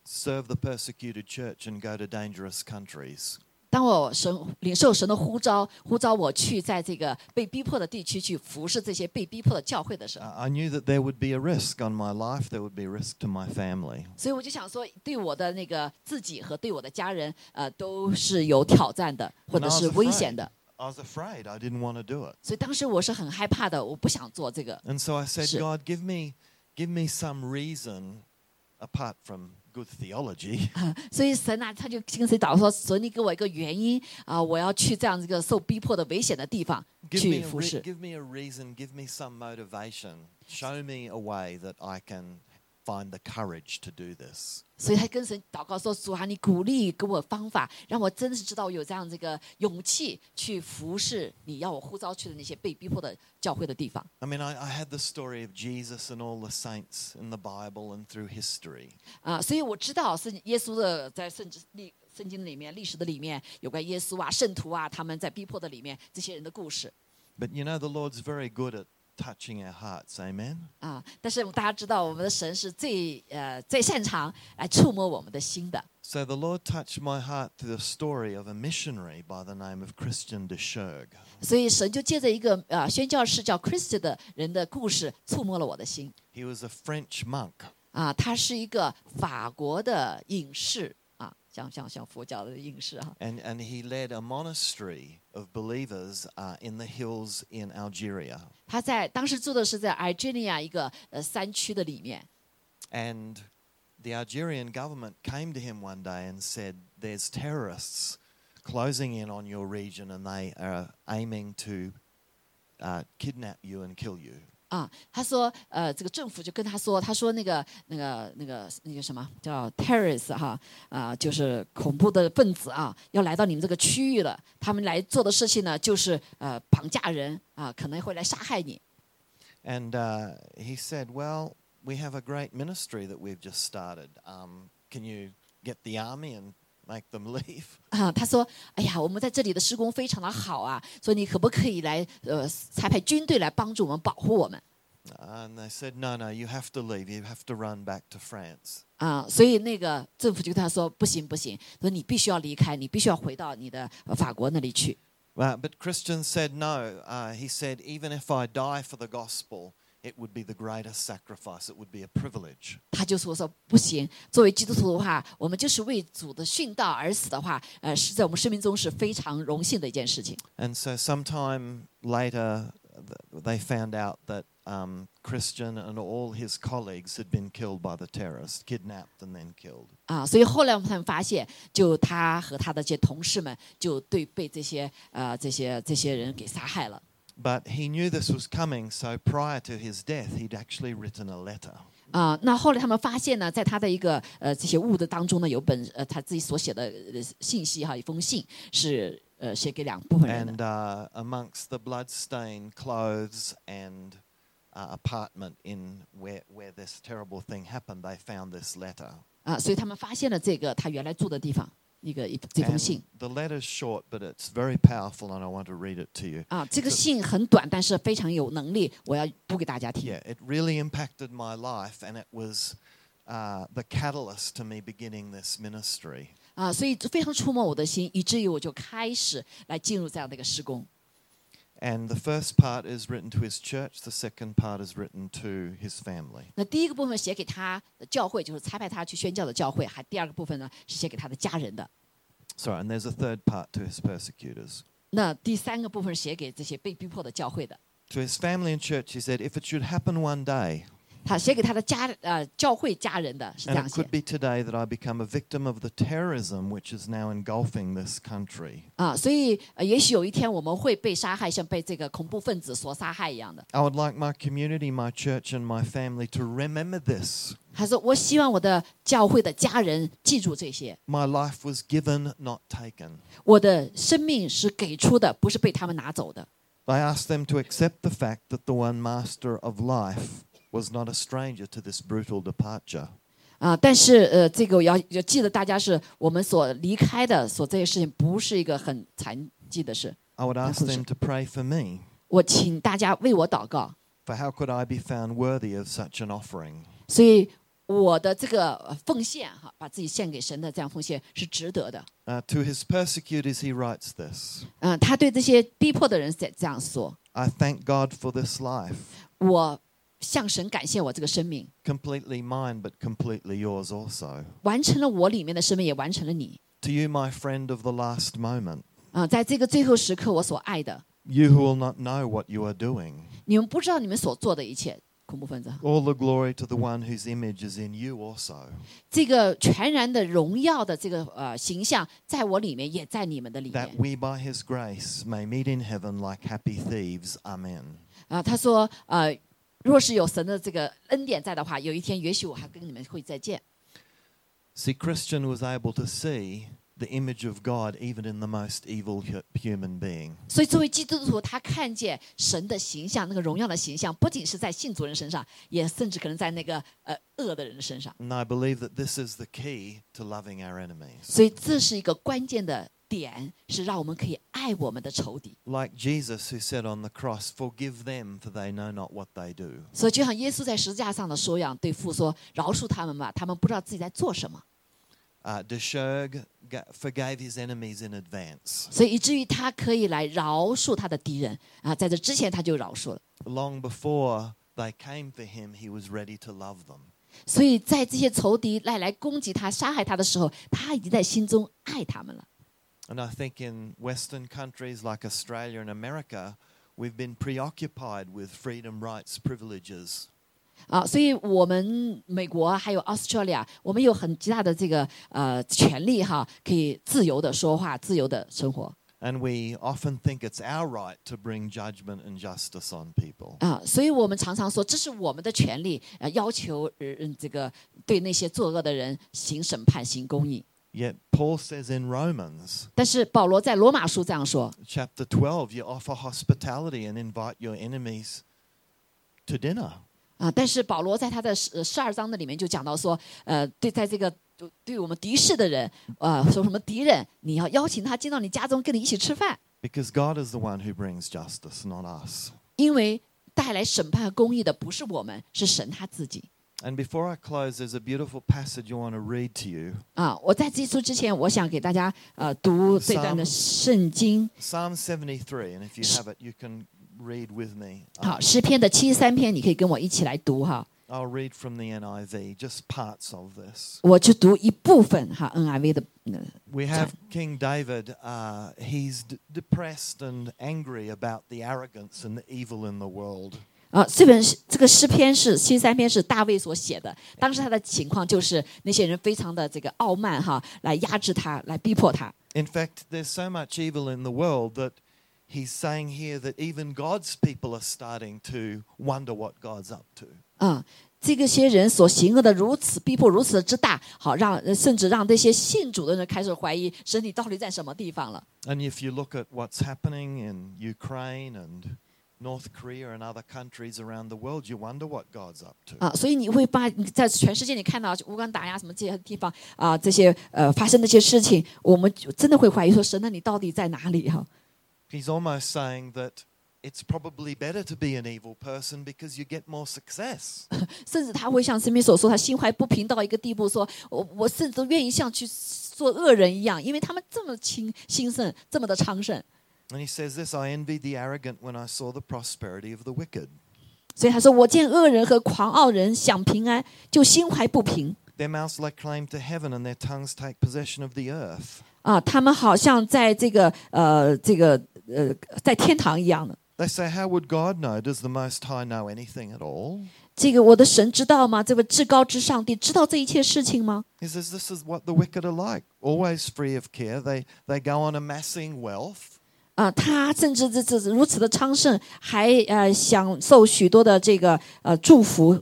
serve the persecuted church and go to dangerous countries. 当我神领受神的呼召，呼召我去在这个被逼迫的地区去服侍这些被逼迫的教会的时候，I knew that there would be a risk on my life, there would be a risk to my family. 所以我就想说，对我的那个自己和对我的家人，呃，都是有挑战的，或者是危险的。I was afraid, I didn't want to do it. 所以当时我是很害怕的，我不想做这个。And so I said, God, give me, give me some reason apart from good theology. [LAUGHS] [LAUGHS] 所以神啊，他就跟谁祷说：“神，你给我一个原因啊，我要去这样一个受逼迫的危险的地方去服侍。” Give me a reason, give me some motivation, show me a way that I can find the courage to do this. 所以他跟神祷告说：“主啊，你鼓励给我方法，让我真的是知道有这样这个勇气去服侍你要我呼召去的那些被逼迫的教会的地方。” I mean, I, I had the story of Jesus and all the saints in the Bible and through history. 啊，所以我知道是耶稣的在圣经历圣经里面历史的里面有关耶稣啊、圣徒啊他们在逼迫的里面这些人的故事。But you know, the Lord's very good at touching our hearts. Amen. 啊，但是大家知道，我们的神是最呃最擅长来触摸我们的心的。So the Lord touched my heart through the story of a missionary by the name of Christian de Scherg. 所以神就借着一个呃宣教士叫 Christian 的人的故事，触摸了我的心。He was a French monk. 啊，他是一个法国的隐士。像像像佛教的隐士哈。And and he led a monastery of believers uh, in the hills in Algeria. 他在当时住的是在 Algeria 一个呃山区的里面。And the Algerian government came to him one day and said, "There's terrorists closing in on your region, and they are aiming to uh, kidnap you and kill you." 啊，他说，呃，这个政府就跟他说，他说那个那个那个那个什么叫 terrorist 哈，啊，就是恐怖的分子啊，要来到你们这个区域了。他们来做的事情呢，就是呃绑架人啊，可能会来杀害你。And uh, he said, "Well, we have a great ministry that we've just started. Um, can you get the army and make them leave?" [LAUGHS] 啊，他说，哎呀，我们在这里的施工非常的好啊，所以你可不可以来呃，差派军队来帮助我们保护我们？And they said, "No, no, you have to leave. You have to run back to France." 啊，所以那个政府就跟他说：“不行，不行，说你必须要离开，你必须要回到你的法国那里去。” Uh, but Christian said no. Uh, he said, "Even if I die for the gospel." It would be the greatest sacrifice. It would be a privilege. 他就说说不行，作为基督徒的话，我们就是为主的殉道而死的话，呃，是在我们生命中是非常荣幸的一件事情。And so sometime later, they found out that um, Christian and all his colleagues had been killed by the terrorists, kidnapped and then killed. 啊，所以后来我们发现，就他和他的这些同事们就对被这些呃这些这些人给杀害了。 But he knew this was coming, so prior to his death, he'd actually written a letter. 啊，那后来他们发现呢，在他的一个呃这些物的当中呢，有本呃他自己所写的信息哈，一封信是呃写给两部分人的。And uh, amongst the blood-stained clothes and uh, apartment in where where this terrible thing happened, they found this letter. 啊，所以他们发现了这个他原来住的地方， 一个一这封信。The letter is short, but it's very powerful, and I want to read it to you. 啊，这个信很短，但是非常有能力，我要读给大家听。Yeah, it really impacted my life, and it was uh, the catalyst to me beginning this ministry. 啊，所以非常触摸我的心，以至于我就开始来进入这样的一个施工。 And the first part is written to his church. The second part is written to his family. 那第一个部分写给他的教会，就是差派他去宣教的教会；还第二个部分呢是写给他的家人的。Sorry, and there's a third part to his persecutors. 那第三个部分写给这些被逼迫的教会的。To his family and church, he said, "If it should happen one day." 他写给他的家呃教会家人的是这 And 样 it 写 could be today that I become a victim of the terrorism which is now engulfing this country. 啊，所以呃也许有一天我们会被杀害，像被这个恐怖分子所杀害一样的。 I would like my community, my church, and my family to remember this. 他说：“我希望我的教会的家人记住这些， My life was given, not taken. 我的生命是给出的，不是被他们拿走的。 I asked them to accept the fact that the one master of life was not a stranger to this brutal departure. 啊，但是呃，这个我要要记得，大家是我们所离开的，所这些事情不是一个很残疾的事。 I would ask them to pray for me. 我请大家为我祷告， For how could I be found worthy of such an offering? 所以我的这个呃奉献哈，把自己献给神的这样奉献是值得的。 Uh, to his persecutors, he writes this 嗯、他对这些逼迫的人这这样说： I thank God for this life, 我 向神感谢我这个生命， completely mine, but completely yours also. 完成了我里面的生命，也完成了你。 To you, my friend of the last moment, 啊、在这个最后时刻，我所爱的， you who will not know what you are doing, 你们不知道你们所做的一切，恐怖分子。 all the glory to the one whose image is in you also. 这个全然的荣耀的这个呃形象，在我里面，也在你们的里 That 面。 we by his grace may meet in heaven like happy thieves. Amen. 啊、他说，呃， 若是有神的这个恩典在的话，有一天也许我还跟你们会再见。See, Christian was able to see the image of God even in the most evil hu- human being. 所以作为基督徒，他看见神的形象，那个荣耀的形象，不仅是在信主人身上，也甚至可能在那个呃恶的人身上。And I believe that this is the key to loving our enemies. 所以这是一个关键的点，是让我们可以爱我们的仇敌。 Like Jesus, who said on the cross, Forgive them, for they know not what they do. 所以就像耶稣在十字架上的说一样，对父说：“饶恕他们吧，他们不知道自己在做什么。 Uh, Desherg ga- forgave his enemies in advance. ”所以以至于他可以来饶恕他的敌人啊，在这之前他就饶恕了。 Long before they came for him, he was ready to love them. 所以在这些仇敌来来攻击他、杀害他的时候，他已经在心中爱他们了。 And I think in Western countries like Australia and America, we've been preoccupied with freedom, rights, privileges. 啊，所以我们美国还有 Australia，我们有很极大的这个呃权利哈，可以自由的说话、自由的生活 And we often think it's our right to bring judgment and justice on people. 啊，所以我们常常说这是我们的权利，呃，要求呃嗯这个对那些作恶的人行审判、行公义。 Yet Paul says in Romans 但是保罗在罗马书这样说 chapter 12, you offer hospitality and invite your enemies to dinner. 啊，但是保罗在他的十十二章的里面就讲到说，呃，对，在这个对对我们敌视的人，呃，说什么敌人，你要邀请他进到你家中，跟你一起吃饭， Because God is the one who brings justice, not us. 因为带来审判和公义的不是我们，是神他自己。 And before I close, there's a beautiful passage I want to read to you 啊，我在结束之前，我想给大家呃读这段的圣经， Psalm 73. And if you have it, you can read with me. 好， Um, 诗篇的七十三篇，你可以跟我一起来读哈。 I'll read from the NIV, just parts of this. 我就读一部分哈，NIV 的。呃 We have King David. Uh, he's d- depressed and angry about the arrogance and the evil in the world. 啊，这本是这个诗篇是七十三篇是大卫所写的，当时他的情况就是那些人非常的这个傲慢哈，来压制他，来逼迫他。In fact, there's so much evil in the world that he's saying here that even God's people are starting to wonder what God's up to. 啊、这个些人所行恶的如此逼迫如此之大，好让呃甚至让这些信主的人开始怀疑神你到底在什么地方了。And if you look at what's happening in Ukraine and North Korea and other countries around the world, you wonder what God's up to. 啊，所以你会发你在全世界你看到乌干达呀什么这些地方啊，这些呃发生这些事情，我们就真的会怀疑说神，那你到底在哪里哈、He's almost saying that it's probably better to be an evil person because you get more success. 甚至他会像身边所说，他心怀不平到一个地步说，我我甚至愿意像去做恶人一样，因为他们这么兴兴盛，这么的昌盛。And he says this I envied the arrogant when I saw the prosperity of the wicked. 所以他说：“我见恶人和狂傲人享平安，就心怀不平 Their mouths lay claim to heaven and their tongues take possession of the earth. 啊！他们好像在这个呃这个呃在天堂一样的 They say, How would God know? Does the Most High know anything at all? 这个我的神知道吗？这位至高之上帝知道这一切事情吗？He says this is what the wicked are like, always free of care. They they go on amassing wealth. 啊，他甚至这这如此的昌盛，还呃享受许多的这个呃祝福，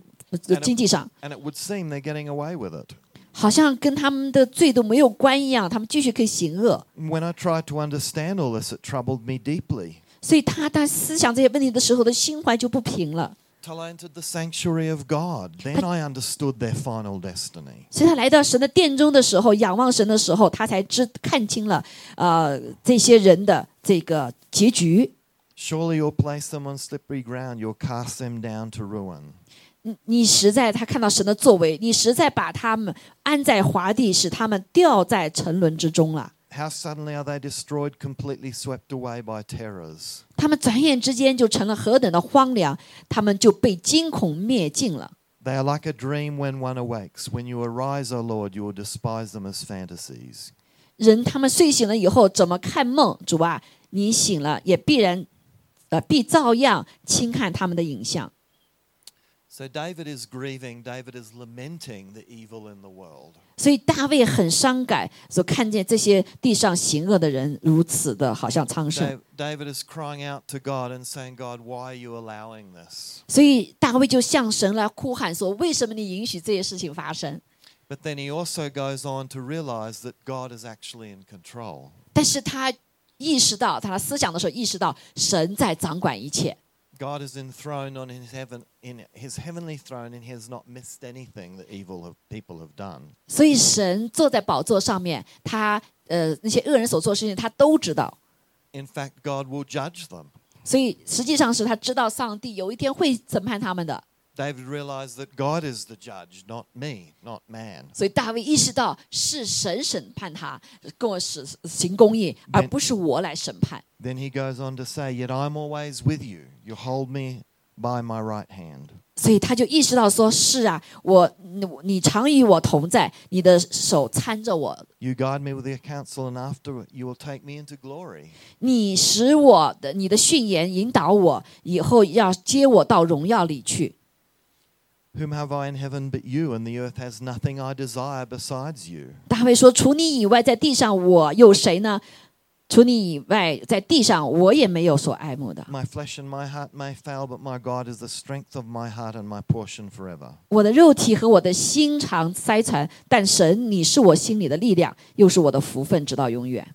经济上。And it would seem they're getting away with it. 好像跟他们的罪都没有关一样，他们继续可以行恶。When I tried to understand all this, it troubled me deeply. 所以他在思想这些问题的时候，的心怀就不平了。Till I entered the sanctuary of God, then I understood their final destiny. 所以他来到神的殿中的时候，仰望神的时候，他才知看清了呃这些人的这个结局。Surely you'll place them on slippery ground, you'll cast them down to ruin. 你你实在他看到神的作为，你实在把他们安在华地，使他们掉在沉沦之中了。How suddenly are they destroyed, completely swept away by terrors? 他们转眼之间就成了何等的荒凉，他们就被惊恐灭尽了。They are like a dream when one awakes. When you arise, O Lord, you will despise them as fantasies. 人他们睡醒了以后，怎么看梦？主啊，你醒了也必然，呃，必照样轻看他们的影像。So David is grieving. David is lamenting the evil in the world. 所以大卫很伤感，所看见这些地上行恶的人如此的，好像苍生。David is crying out to God and saying, "God, why are you allowing this?" 所以大卫就向神来哭喊说：“为什么你允许这些事情发生？” But then he also goes on to realize that God is actually in control. 但是他意识到，他思想的时候意识到，神在掌管一切。God is enthroned on his heaven in his heavenly throne and he has not missed anything that evil people have done. 所以神坐在宝座上面，他呃那些恶人所做的事情他都知道。In fact, God will judge them. 所以实际上是他知道上帝有一天会审判他们的。 David realized that God is the judge, not me, not man. 所以大卫意识到是神审判他，跟我使行公义，而不是我来审判。Then he goes on to say, "Yet I'm always with you. You hold me by my right hand." 所以他就意识到说：“是啊，我你常与我同在，你的手搀着我。You guide me with your counsel, and after you will take me into glory. 你使我的你的训言引导我，以后要接我到荣耀里去。” Whom have I in heaven but you, and the earth has nothing I desire besides you. 大卫说：“除你以外，在地上我有谁呢？除你以外，在地上我也没有所爱慕的。” My flesh and my heart may fail, but my God is the strength of my heart and my portion forever. 我的肉体和我的心肠衰残，但神，你是我心里的力量，又是我的福分，直到永远。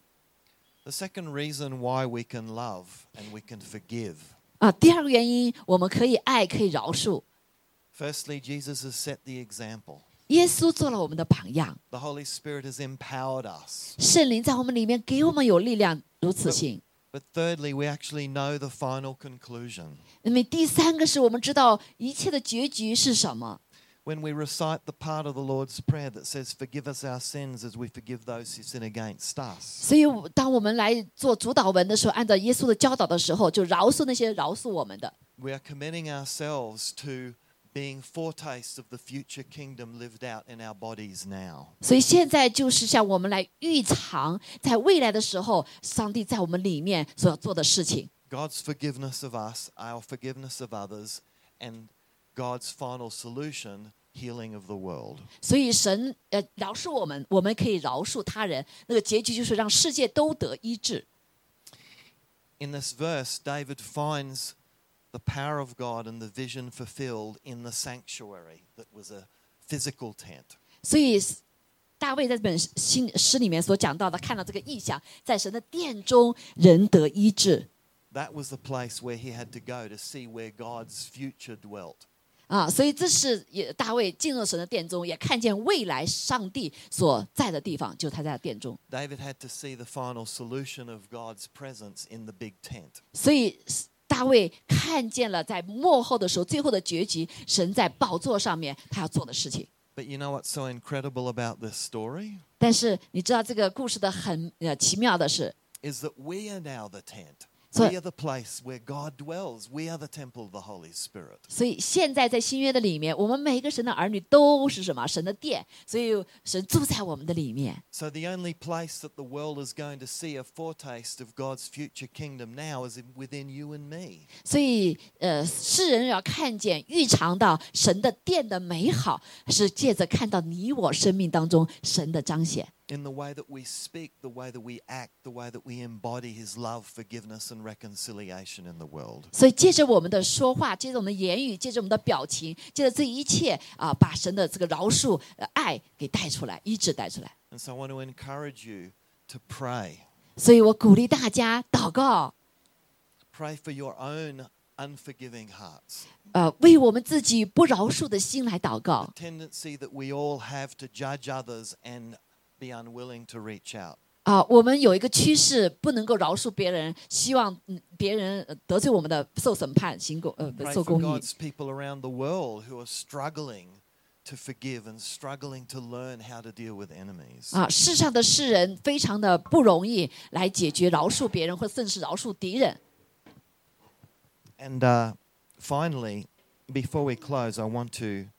The second reason why we can love and we can forgive. 啊，第二个原因，我们可以爱，可以饶恕。Firstly, Jesus has set the example. 耶稣做了我们的榜样。The Holy Spirit has empowered us. 圣灵在我们里面给我们有力量，如此行。But thirdly, we actually know the final conclusion. 那么第三个是我们知道一切的结局是什么。When we recite the part of the Lord's Prayer that says, "Forgive us our sins as we forgive those who sin against us." 所以，当我们来做主导文的时候，按照耶稣的教导的时候，就饶恕那些饶恕我们的。We are committing ourselves to being foretastes of the future kingdom lived out in our bodies now. 所以现在就是向我们来预尝，在未来的时候，上帝在我们里面所要做的事情。God's forgiveness of us, our forgiveness of others, and God's final solution, healing of the world. 所以神呃饶恕我们，我们可以饶恕他人，那个结局就是让世界都得医治。In this verse, David finds the power of God and the vision fulfilled in the sanctuary that was a physical tent. 所以大卫在这本新诗里面所讲到的，看到这个意象，在神的殿中人得医治。That was the place where he had to go to see where God's future dwelt. 啊，所以这是也大卫进入神的殿中，也看见未来上帝所在的地方，就他在殿中。David had to see the final solution of God's presence in the big tent. 所以 大卫看见了在幕后的时候，最后的结局，神在宝座上面他要做的事情。But you know what's so incredible about this story? 但是你知道这个故事的很呃奇妙的是，is that we are now the tent. We are the place where God dwells. We are the temple of the Holy Spirit. 所以现在在新约的里面，我们每一个神的儿女都是什么？神的殿。所以神住在我们的里面。So the only place that the world is going to see a foretaste of God's future kingdom now is within you and me. 所以呃，世人要看见、预尝到神的殿的美好，是借着看到你我生命当中神的彰显。in the way that we speak, the way that we act, the way that we embody His love, forgiveness, and reconciliation in the world. 所以，借着我们的说话，借着我们的言语，借着我们的表情，借着这一切啊，把神的这个饶恕、爱给带出来，医治带出来。And so I want to encourage you to pray. 所以我鼓励大家祷告。Pray for your own unforgiving hearts. 呃，为我们自己不饶恕的心来祷告。The tendency that we all have to judge others and be unwilling to reach out. 啊，我们有一个趋势，不能够饶恕别人，希望别人得罪我们的受审判、行公呃受公义。God's people around the world who are struggling to forgive and struggling to learn how to deal with enemies. 啊，世上的世人非常的不容易来解决饶恕别人，或甚至饶恕敌人。And uh, finally, before we close, I want to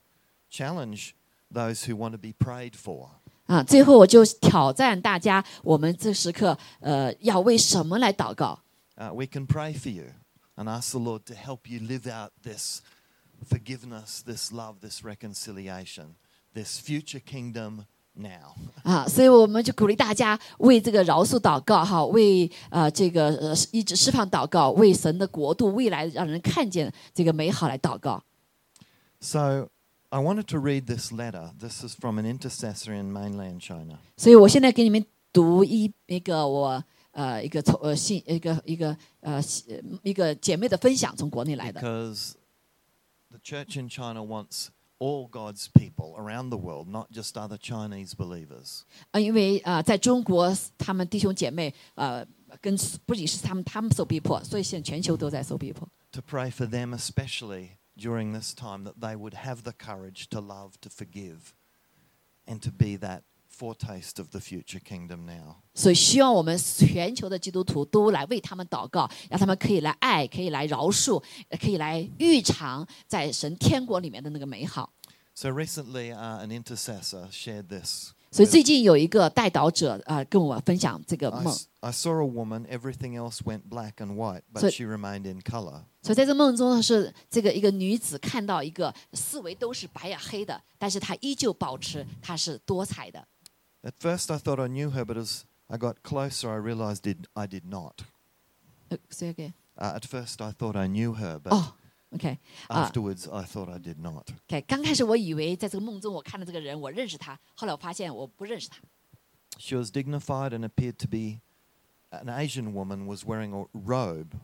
challenge those who want to be prayed for. 啊，最后我就挑战大家，我们这时刻，呃，要为什么来祷告？Uh, we can pray for you and ask the Lord to help you live out this forgiveness, this love, this reconciliation, this future kingdom now. [LAUGHS] 啊，所以我们就鼓励大家为这个饶恕祷告，哈，为呃这个呃一直释放祷告，为神的国度未来让人看见这个美好来祷告。So. I wanted to read this letter. This is from an intercessor in mainland China. 所以我现在给你们读一一个我呃一个从呃信一个一个呃一个姐妹的分享，从国内来的。Because the church in China wants all God's people around the world, not just other Chinese believers. 啊，因为啊，在中国，他们弟兄姐妹呃，跟不仅是他们，他们受逼迫，所以现在全球都在受逼迫。To pray for them especially during this time that they would have the courage to love, to forgive, and to be that foretaste of the future kingdom now. 所以希望我们全球的基督徒都来为他们祷告，让他们可以来爱，可以来饶恕，可以来预尝在神天国里面的那个美好。So recently, uh, an intercessor shared this. 所以最近有一个代祷者啊，跟我分享这个梦。I saw a woman. Everything else went black and white, but she remained in color. 所以在这梦中呢，是这个一个女子看到一个四围都是白呀黑的，但是她依旧保持她是多彩的。At first, I thought I knew her, but as I got closer, I realized I did not. Say again. At first, I thought I knew her, but OK，啊，Afterwards, I thought I did not. OK，刚开始我以为在这个梦中我看到这个人，我认识他，后来我发现我不认识他。She was dignified and appeared to be an Asian woman was wearing a robe,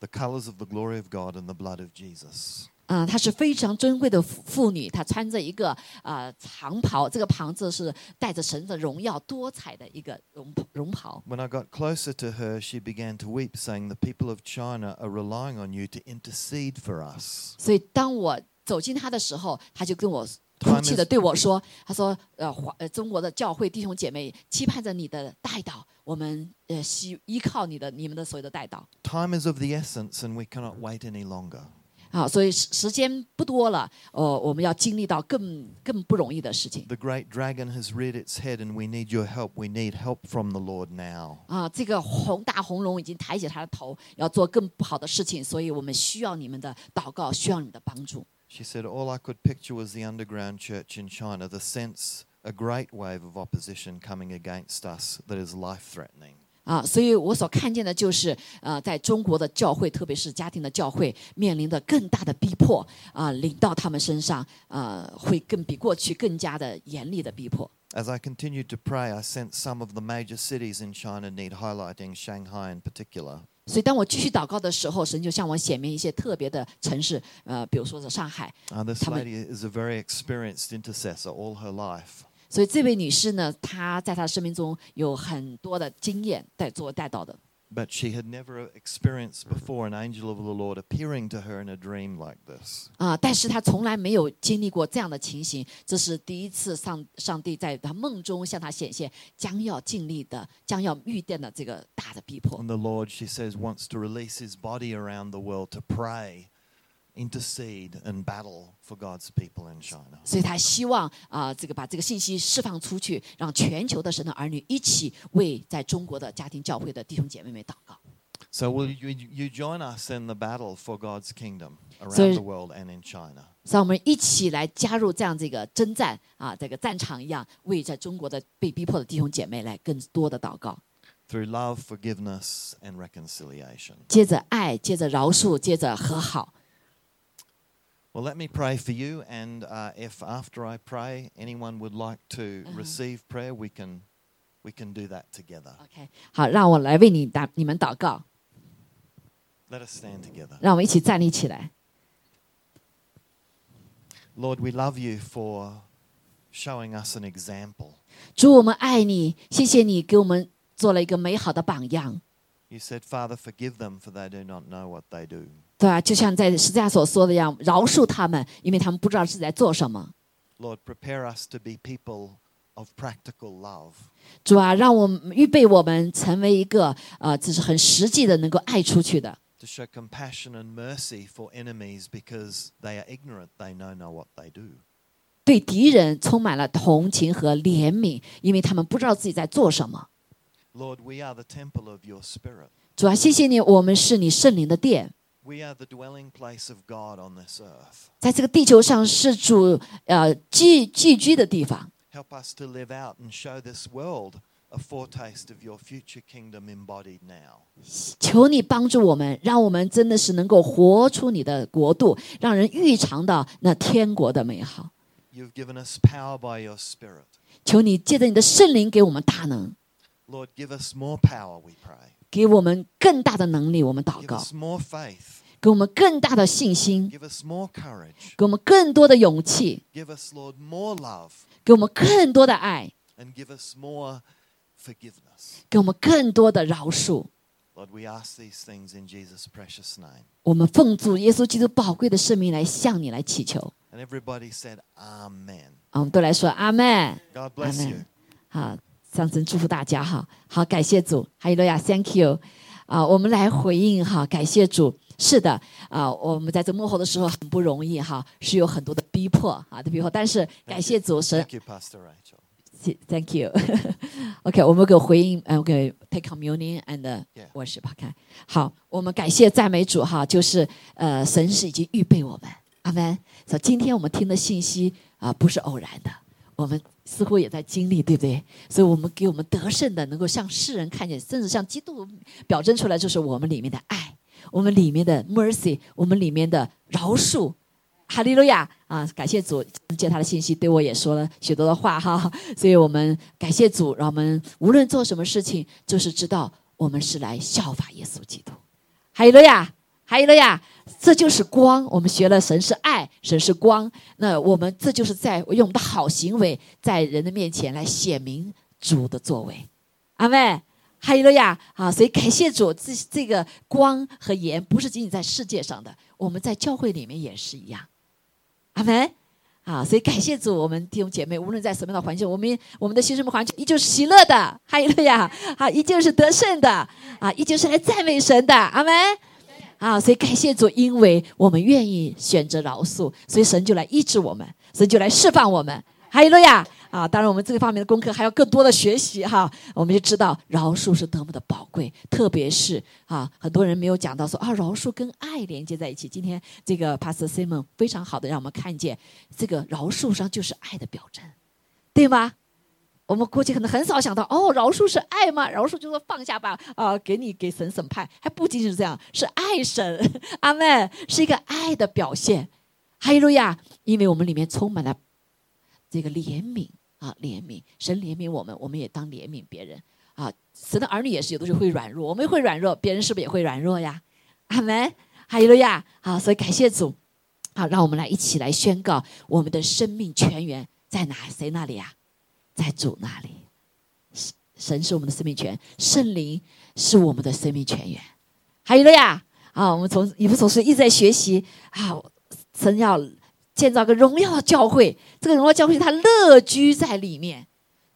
the colors of the glory of God and the blood of Jesus. 嗯，她是非常珍贵的妇女，她穿着一个呃长袍，这个袍子是带着神的荣耀、多彩的一个绒绒袍。When I got closer to her, she began to weep, saying, "The people of China are relying on you to intercede for us." 所以当我走近她的时候，她就跟我 哭泣的对我说：“她说，呃，华呃中国的教会弟兄姐妹期盼着你的带祷，我们呃希依靠你的你们的所有的带祷。Time is of the essence, and we cannot wait any longer. 好，所以时间不多了，呃，我们要经历到更更不容易的事情。The great dragon has reared its head, and we need your help. We need help from the Lord now. 啊，这个红大红龙已经抬起它的头，要做更不好的事情，所以我们需要你们的祷告，需要你们的帮助。She said, "All I could picture was the underground church in China. The sense, a great wave of opposition coming against us that is life-threatening." 啊，所以我所看见的就是，呃，在中国的教会，特别是家庭的教会，面临的更大的逼迫啊，临到他们身上，呃，会更比过去更加的严厉的逼迫。As I continued to pray, I sensed some of the major cities in China need highlighting, Shanghai in particular. 所以当我继续祷告的时候，神就向我显明一些特别的城市，呃，比如说是上海。Uh, this lady is a very experienced intercessor all her life. 所以这位女士呢，她在她生命中有很多的经验在做带到的。But she had never experienced before an angel of the Lord appearing to her in a dream like this. 啊，但是她从来没有经历过这样的情形，这是第一次上上帝在她梦中向她显现，将要经历的、将要遇见的这个大的逼迫。And the Lord, she says, wants to release His body around the world to pray intercede and battle for God's people in China. 所以他希望啊，这个把这个信息释放出去，让全球的神的儿女一起为在中国的家庭教会的弟兄姐妹们祷告。So will you, you join us in the battle for God's kingdom around the world and in China? 所以我们一起来加入这样这个征战啊，这个战场一样，为在中国的被逼迫的弟兄姐妹来更多的祷告。Through love, forgiveness, and reconciliation. 接着爱，接着饶恕，接着和好。 Well, let me pray for you, and uh, if after I pray anyone would like to uh-huh. receive prayer, we can we can do that together. OK，好，让我来为你打你们祷告。Let us stand together. 让我们一起站立起来。Lord, we love you for showing us an example. 主，我们爱你，谢谢你给我们做了一个美好的榜样。You said, Father, forgive them, for they do not know what they do. 对啊？就像在十字架所说的一样，饶恕他们，因为他们不知道是在做什么。Lord, prepare us to be people of practical love. 主啊，让我们预备我们成为一个呃，就是很实际的，能够爱出去的。To show compassion and mercy for enemies because they are ignorant, they know what they do. 对敌人充满了同情和怜悯，因为他们不知道自己在做什么。Lord, we are the temple of your spirit. 主啊，谢谢你，我们是你圣灵的殿。We are the dwelling place of God on this earth. 在这个地球上是主呃寄寄居的地方。Help us to live out and show this world a foretaste of your future kingdom embodied now. 求你帮助我们，让我们真的是能够活出你的国度，让人预尝到那天国的美好。You've given us power by your Spirit. 求你借着你的圣灵给我们大能。Lord, give us more power, we pray. 给我们更大的能力，我们祷告。给我们更大的信心，给我们更多的勇气，给我们更多的爱，给我们更多的饶恕。我们奉主耶稣基督宝贵的生命来向你来祈求。啊，我们都来说阿门。阿门。好。上神祝福大家哈，好感谢主，哈利路亚，Thank you，啊，我们来回应哈，感谢主，是的，啊，我们在这幕后的时候很不容易哈，是有很多的逼迫啊的逼迫，但是感谢主神，Thank you，OK，[LAUGHS] 我们给回应，呃，给 Take communion and worship，OK，好，我们感谢赞美主哈，就是呃，神是已经预备我们，阿门。说今天我们听的信息啊，不是偶然的。我们似乎也在经历，对不对？所以，我们给我们得胜的，能够向世人看见，甚至向基督表征出来，就是我们里面的爱，我们里面的 mercy，我们里面的饶恕。哈利路亚啊！感谢主，借他的信息对我也说了许多的话哈。所以我们感谢主，让我们无论做什么事情，就是知道我们是来效法耶稣基督。哈利路亚，哈利路亚。这就是光。我们学了神是爱，神是光。那我们这就是在用我们的好行为，在人的面前来显明主的作为。阿妹，哈利路亚！啊，所以感谢主，这这个光和盐不是仅仅在世界上的，我们在教会里面也是一样。阿门。啊，所以感谢主，我们弟兄姐妹无论在什么样的环境，我们我们的新生环境依旧是喜乐的。哈利路亚！啊，依旧是得胜的。啊，依旧是来赞美神的。阿门。啊，所以感谢主，因为我们愿意选择饶恕，所以神就来医治我们，神就来释放我们。哈利路亚！啊，当然我们这个方面的功课还要更多的学习哈。我们就知道饶恕是多么的宝贵，特别是啊，很多人没有讲到说啊，饶恕跟爱连接在一起。今天这个 Pastor Simon 非常好的让我们看见，这个饶恕上就是爱的表征，对吗？我们过去可能很少想到，哦，饶恕是爱吗？饶恕就是放下吧，啊，给你给神审判，还不仅仅是这样，是爱神，[LAUGHS] 阿门，是一个爱的表现。哈利路亚！因为我们里面充满了这个怜悯啊，怜悯，神怜悯我们，我们也当怜悯别人啊。神的儿女也是有的时候会软弱，我们会软弱，别人是不是也会软弱呀？阿门，哈利路亚！好，所以感谢主，好，让我们来一起来宣告我们的生命泉源在哪？谁那里啊？在主那里，神是我们的生命泉，圣灵是我们的生命泉源。还有了呀，啊，我们从以弗所书一直在学习啊，神要建造个荣耀教会，这个荣耀教会他乐居在里面，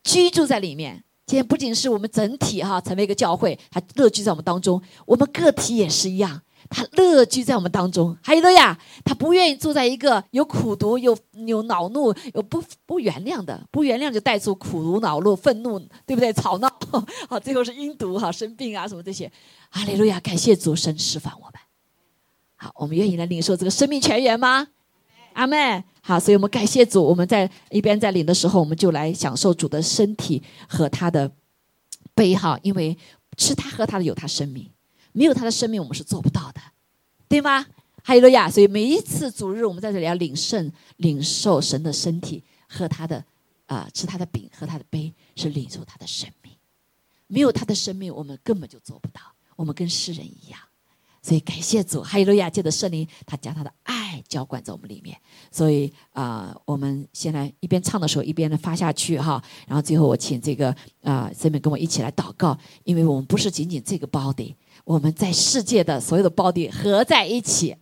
居住在里面。今天不仅是我们整体哈成为一个教会，他乐居在我们当中，我们个体也是一样。他乐居在我们当中，还有的呀，他不愿意住在一个有苦毒、有有恼怒、有不不原谅的，不原谅就带出苦毒、恼怒、愤怒，对不对？吵闹，好，[LAUGHS] 最后是阴毒哈，生病啊什么这些。哈利路亚，感谢主神释放我们。好，我们愿意来领受这个生命泉源吗？阿妹，好，所以我们感谢主，我们在一边在领的时候，我们就来享受主的身体和他的杯哈，因为吃他喝他的有他生命。没有他的生命，我们是做不到的，对吗？还有了呀，所以每一次主日，我们在这里要领圣、领受神的身体，喝他的啊，吃他的饼，喝他的杯，是领受他的生命。没有他的生命，我们根本就做不到。我们跟世人一样，所以感谢主，还有路亚，借着圣灵，他将他的爱浇灌在我们里面。所以啊，我们先来一边唱的时候，一边呢发下去哈。然后最后我请这个啊，这边跟我一起来祷告，因为我们不是仅仅这个 body。我们在世界的所有的包地合在一起，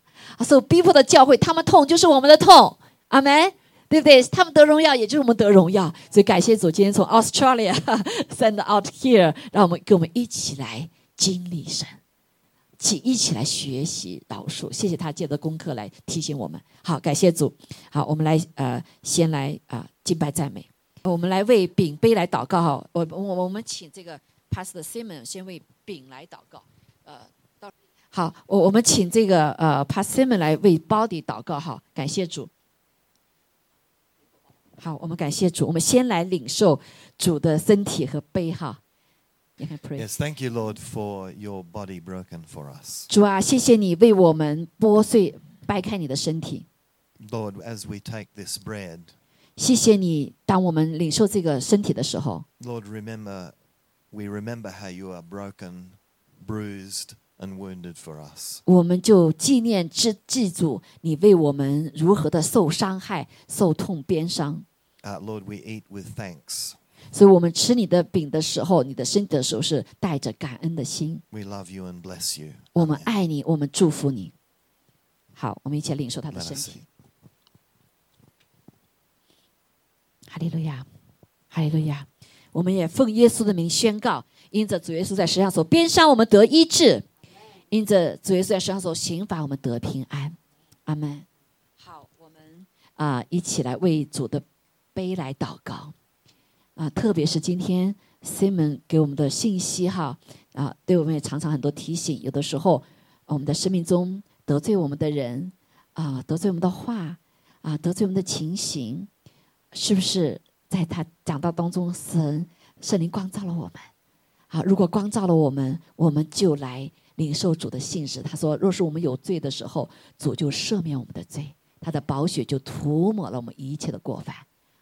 受逼迫的教会，他们痛就是我们的痛，阿门，对不对？他们得荣耀，也就是我们得荣耀。所以感谢主，今天从 Australia [LAUGHS] send out here，让我们跟我们一起来经历神，起一起来学习饶恕。谢谢他借着功课来提醒我们。好，感谢主。好，我们来呃，先来啊敬拜赞美。我们来为饼杯来祷告哈。我我我们请这个 Pastor Simon 先为饼来祷告。呃，到好，我我们请这个呃 p a s s i m o n 来为 Body 祷告哈，感谢主。好，我们感谢主，我们先来领受主的身体和杯哈。Yes, thank you, Lord, for your body broken for us. 主啊，谢谢你为我们剥碎、掰开你的身体。Lord, as we take this bread. 谢谢你，当我们领受这个身体的时候。Lord, remember, we remember how you are broken. bruised and wounded for us. 我们就纪念之祭主，你为我们如何的受伤害、受痛、鞭伤。Uh, Lord, we eat with thanks. 所以我们吃你的饼的时候，你的身体的时候是带着感恩的心。We love you and bless you. 我们爱你，我们祝福你。好，我们一起来领受他的身体。哈利路亚，哈利路亚！我们也奉耶稣的名宣告。因着主耶稣在石上所鞭伤，我们得医治；因着主耶稣在石上所刑罚，我们得平安。阿门。好，我们啊，一起来为主的杯来祷告啊！特别是今天 Simon 给我们的信息哈啊，对我们也常常很多提醒。有的时候，我们的生命中得罪我们的人啊，得罪我们的话啊，得罪我们的情形，是不是在他讲道当中，神圣灵光照了我们？好，如果光照了我们，我们就来领受主的信使。他说：“若是我们有罪的时候，主就赦免我们的罪，他的宝血就涂抹了我们一切的过犯。”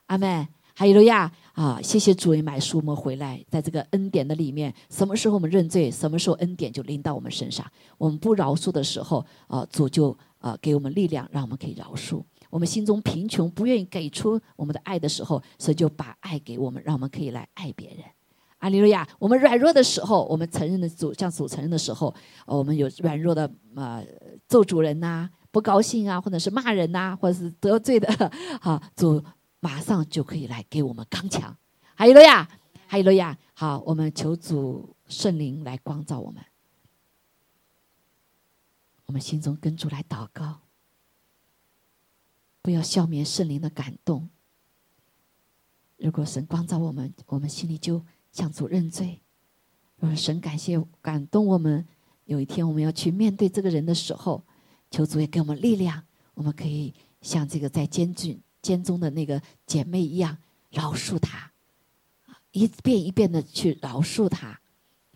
阿门。哈利路亚啊！谢谢主，买书我们回来，在这个恩典的里面，什么时候我们认罪，什么时候恩典就临到我们身上。我们不饶恕的时候，啊，主就啊给我们力量，让我们可以饶恕。我们心中贫穷，不愿意给出我们的爱的时候，神就把爱给我们，让我们可以来爱别人。阿利路亚！我们软弱的时候，我们承认的主向主承认的时候，我们有软弱的啊，咒主人呐，不高兴啊，或者是骂人呐，或者是得罪的，[LAUGHS] 好，主马上就可以来给我们刚强。哈利路亚，哈利路亚！好，我们求主圣灵来光照我们，我们心中跟主来祷告，不要消灭圣灵的感动。如果神光照我们，我们心里就。向主认罪，让神感谢感动我们。有一天我们要去面对这个人的时候，求主也给我们力量，我们可以像这个在监禁监中的那个姐妹一样饶恕他，一遍一遍的去饶恕他，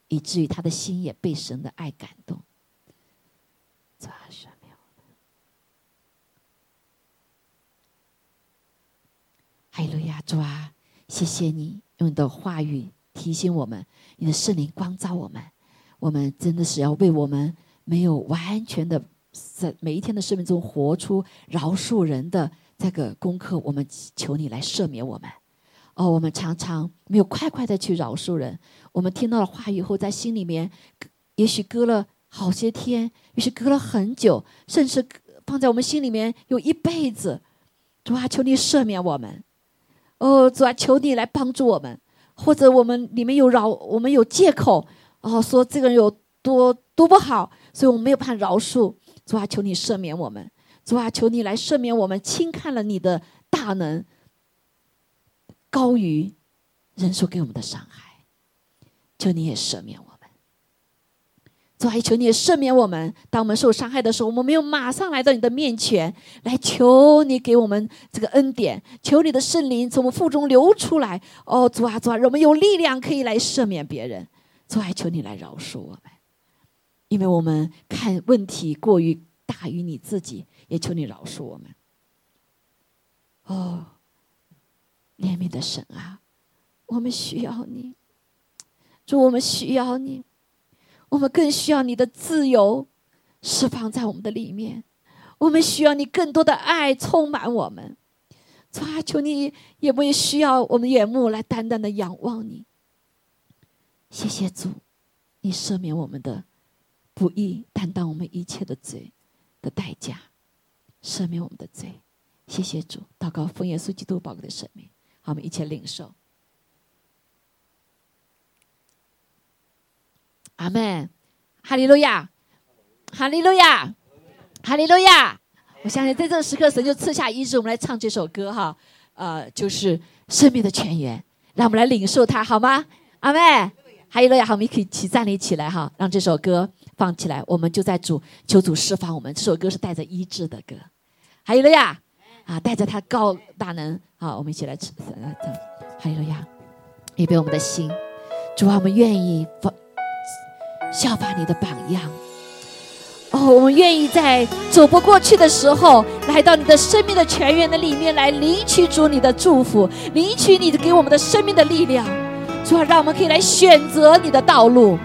以至于他的心也被神的爱感动。主啊，赦免我们！哈利路亚，主啊，谢谢你用你的话语。提醒我们，你的圣灵光照我们，我们真的是要为我们没有完全的在每一天的生命中活出饶恕人的这个功课。我们求你来赦免我们，哦，我们常常没有快快的去饶恕人。我们听到了话语后，在心里面，也许隔了好些天，也许隔了很久，甚至放在我们心里面有一辈子。主啊，求你赦免我们。哦，主啊，求你来帮助我们。或者我们里面有饶，我们有借口，哦，说这个人有多多不好，所以我们没有办法饶恕。主啊，求你赦免我们。主啊，求你来赦免我们，轻看了你的大能，高于人所给我们的伤害。求你也赦免我。主啊，求你赦免我们。当我们受伤害的时候，我们没有马上来到你的面前来求你给我们这个恩典，求你的圣灵从我们腹中流出来。哦，主啊，主啊，让我们有力量可以来赦免别人。主啊，求你来饶恕我们，因为我们看问题过于大于你自己。也求你饶恕我们，哦，怜悯的神啊，我们需要你，主，我们需要你，我们更需要你的自由释放在我们的里面，我们需要你更多的爱充满我们，主啊，求你也不也需要我们眼目来淡淡的仰望你，谢谢主，你赦免我们的不义，担当我们一切的罪的代价。赦免我们的罪，谢谢主，祷告奉耶稣基督宝贵的生命，好，我们一切领受。阿门，哈利路亚，哈利路亚，哈利路亚。我相信在这个时刻，神就赐下医治。我们来唱这首歌哈，呃，就是生命的泉源，让我们来领受它，好吗？阿门，哈利路亚。好，我们可以起站立起来哈，让这首歌。放起来，我们就在主求主释放我们。这首歌是带着医治的歌，哈利路亚，啊，带着他高大能。好，我们一起来唱，哈利路亚，预备我们的心，主啊，我们愿意放效法你的榜样。哦，我们愿意在走不过去的时候，来到你的生命的泉源的里面来领取主你的祝福，领取你给我们的生命的力量。主啊，让我们可以来选择你的道路，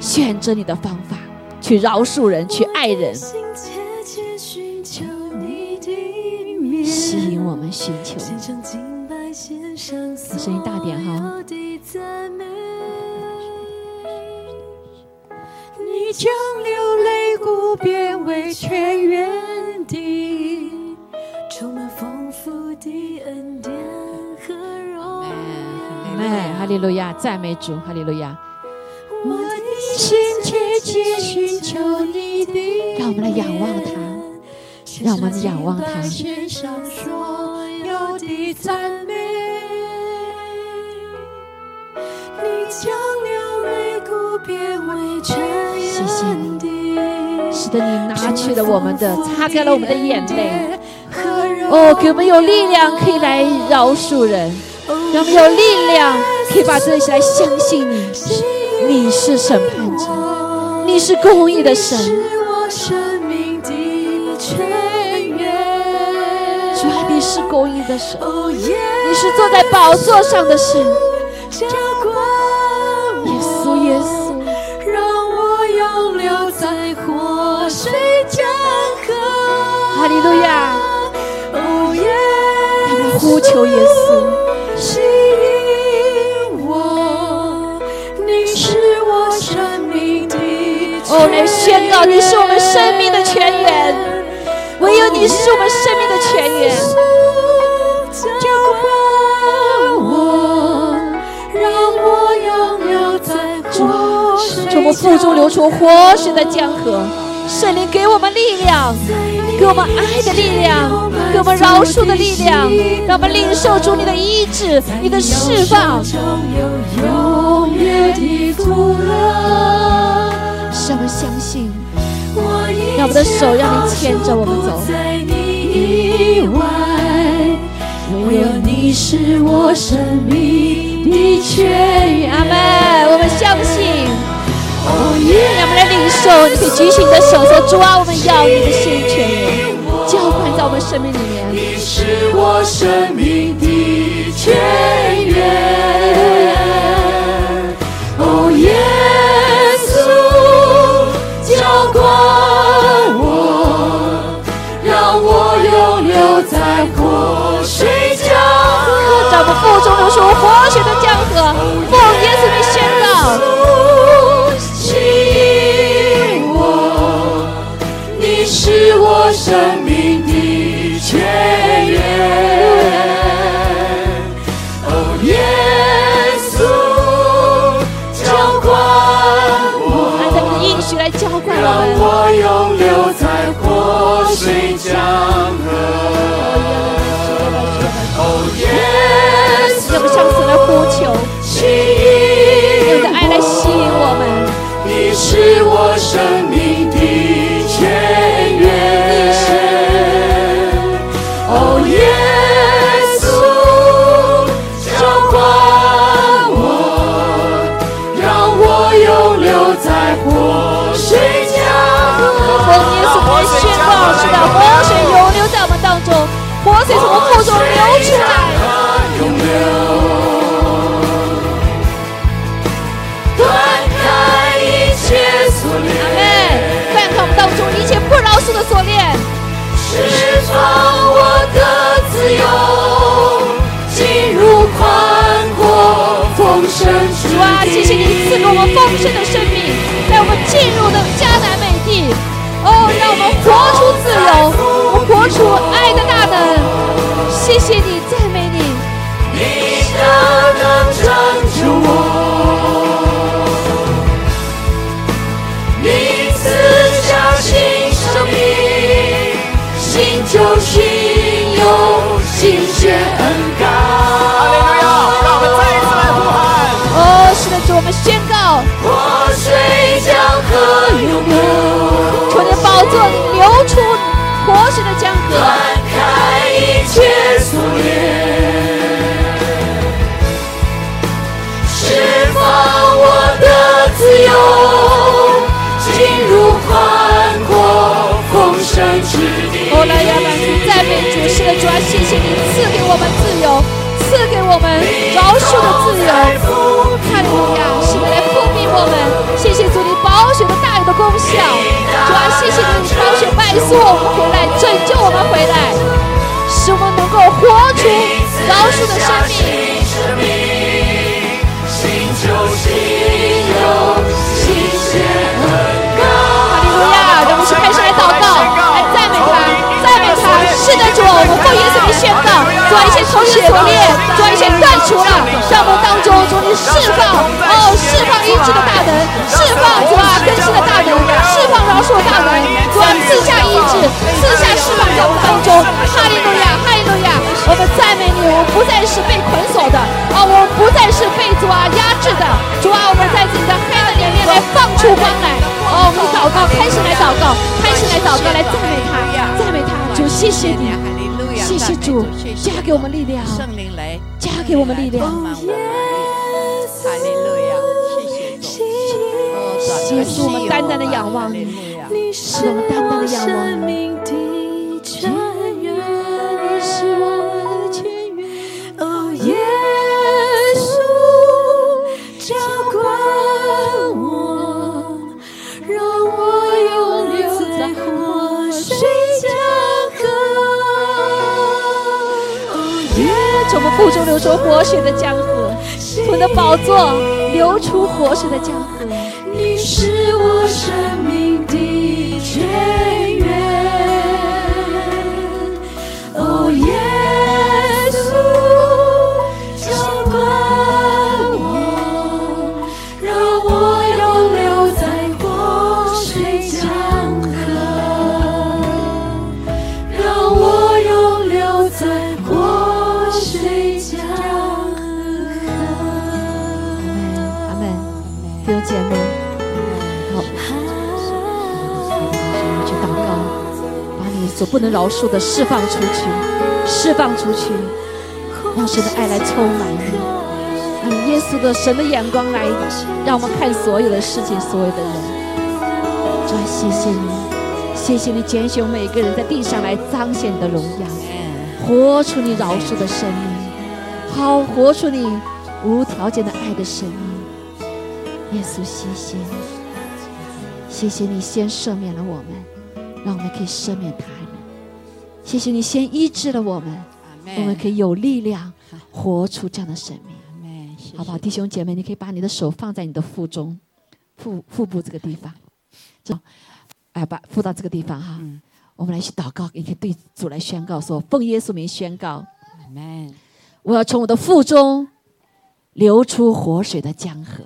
选择你的方法。去饶恕人，去爱人，吸引我们寻求你。声音大点哈。你将流泪谷变为泉源地，充满丰富的恩典和荣耀。哎，哈利路亚，赞美主，哈利路亚。我的心切切寻求你的让我们来仰望他，让我们仰望他。献上所有的赞美。你将流泪谷变为泉源使得你拿去了我们的，擦干了我们的眼泪。哦，给我们有力量可以来饶恕人，让我们有力量可以把这些来相信你。你是审判者，你是公义的神。主啊，你是公义的神，你是坐在宝座上的神。耶稣，耶稣，水江河。哈利路亚！他们呼求耶稣。哦，来宣告你是我们生命的泉源，唯有你是我们生命的泉源。浇灌我，让我永留在活水。从我腹中流出活水的江河，圣灵给我们力量，给我们爱的力量，给我们饶恕的力量，让我们领受主你的医治，你的释放。让我们相信，让我们的手让你牵着我们走。唯有你是我生命的泉源。阿门。我们相信。让我们来领受，你可以举起你的手说：“主啊，我们要你的圣泉源，浇灌在我们生命里面。”你是我生命的泉源。的锁链，释放我的自由，进入宽阔丰盛之地。哇！谢谢你赐给我们丰盛的生命，带我们进入的迦南美地。哦，让我们活出自由，我们活出爱的大能。谢谢你，赞美你。你的能新鲜恩膏。哈利路亚！让我们再一次来呼喊。哦，是的，主，我们宣告。活水江河永流，从你的宝座里流出活水的江河，断开一切锁链，释放我的自由，进入宽阔丰盛之地。主，啊，谢谢你赐给我们自由，赐给我们饶恕的自由。哈利路亚，是的，来复命我们。谢谢主，你保血的大有的功效。主啊，谢谢你，保血败诉我们回来，拯救我们回来，使我们能够活出饶恕的生命。我们奉耶稣的宣告，做一些仇敌的锁链，做一些断除了，让我们当中主你释放，哦，释放医治的大能，释放主啊更新的大能，释放饶恕的大能，主啊赐下医治，赐下释放在我们当中。哈利路亚，哈利路亚，我们赞美你，我们不再是被捆锁的，啊，我们不再是被主啊压制的，主啊，我们在自己的黑暗里面来放出光来，哦，我们祷告，开始来祷告，开始来祷告，来赞美他，赞美他。主，谢谢你，谢谢主，加给我们力量，圣灵来，加给我们力量。哈利路亚，谢谢主，谢谢我们单单的仰望。你，是我们单单的仰望。你。腹中流出活水的江河，我的宝座流出活水的江河。你是我生命的泉所不能饶恕的释放出去，释放出去，让神的爱来充满你，让耶稣的神的眼光来，让我们看所有的事情，所有的人。主啊，谢谢你，谢谢你拣选每个人在地上来彰显你的荣耀，活出你饶恕的生命，好活出你无条件的爱的生命。耶稣，谢谢你，谢谢你先赦免了我们，让我们可以赦免他人。谢谢你先医治了我们，我们可以有力量活出这样的生命。好不好，弟兄姐妹，你可以把你的手放在你的腹中，腹腹部这个地方，这，哎，把腹到这个地方哈。我们来去祷告，也可以对主来宣告说：奉耶稣名宣告，我要从我的腹中流出活水的江河，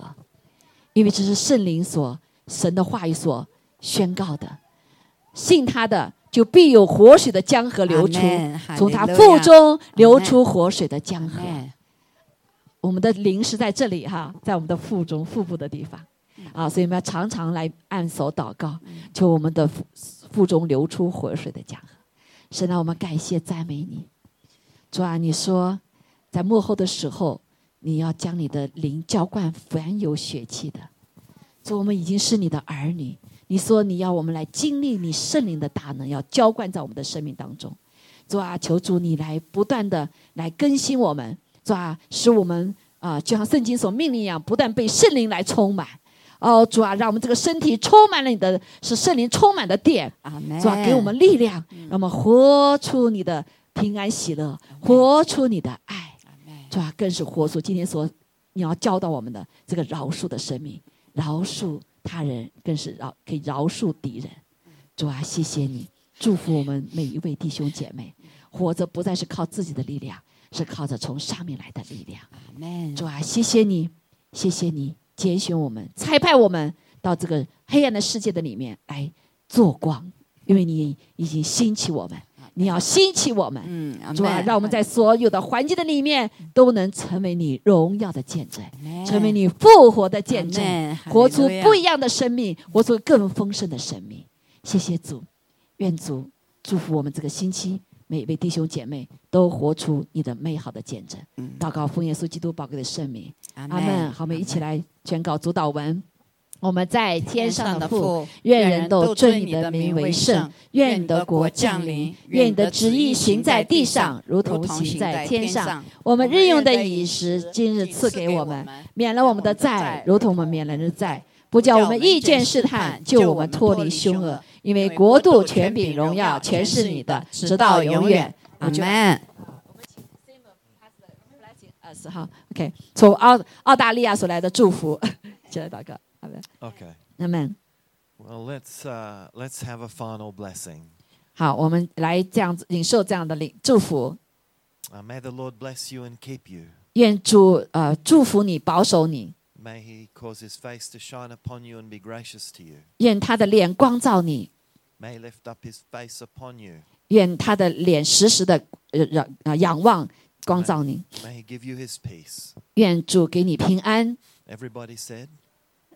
因为这是圣灵所神的话语所宣告的，信他的。就必有活水的江河流出，从他腹中流出活水的江河。我们的灵是在这里哈，在我们的腹中腹部的地方啊，所以我们要常常来按手祷告，求我们的腹腹中流出活水的江河。神啊，我们感谢赞美你，主啊，你说在幕后的时候，你要将你的灵浇灌凡有血气的，主，我们已经是你的儿女。你说你要我们来经历你圣灵的大能，要浇灌在我们的生命当中。主啊，求主你来不断的来更新我们，主啊，使我们啊，就像圣经所命令一样，不断被圣灵来充满。哦，主啊，让我们这个身体充满了你的，是圣灵充满的殿。主啊，给我们力量，让我们活出你的平安喜乐，活出你的爱。主啊，更是活出今天所你要教导我们的这个饶恕的生命，饶恕。他人更是饶可以饶恕敌人，主啊，谢谢你祝福我们每一位弟兄姐妹，活着不再是靠自己的力量，是靠着从上面来的力量。主啊，谢谢你，谢谢你拣选我们，差派我们到这个黑暗的世界的里面来做光，因为你已经兴起我们。你要兴起我们，主啊，让我们在所有的环境的里面都能成为你荣耀的见证，成为你复活的见证，活出不一样的生命，活出更丰盛的生命。谢谢主，愿主祝福我们这个星期每一位弟兄姐妹都活出你的美好的见证。祷告奉耶稣基督宝贵的圣名，阿门。好，我们一起来宣告主祷文。我们在天上的父，愿人都尊你的名为圣。愿你的国降临。愿你的旨意行在地上，如同行在天上。我们日用的饮食，今日赐给我们，免了我们的债，如同我们免了人的债。不叫我们意见试探，救我们脱离凶恶。因为国度、权柄、荣耀，全是你的，直到永远。阿门。我们请 Simon 来请二十号，OK，从澳澳大利亚所来的祝福，起来祷告。Okay. Amen. Well, let's uh, let's have a final blessing. 好，我们来这样子领受这样的领祝福。Uh, may the Lord bless you and keep you. 愿主呃祝福你，保守你。May He cause His face to shine upon you and be gracious to you. 愿他的脸光照你。May He lift up His face upon you. 愿他的脸时时的呃仰啊仰望光照你。May He give you His peace. 愿主给你平安。Everybody said.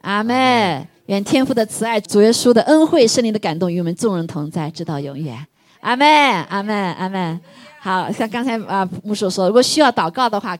阿妹，愿天父的慈爱、主耶稣的恩惠、圣灵的感动与我们众人同在，直到永远。阿妹，阿妹，阿妹。好像刚才啊牧师说，如果需要祷告的话。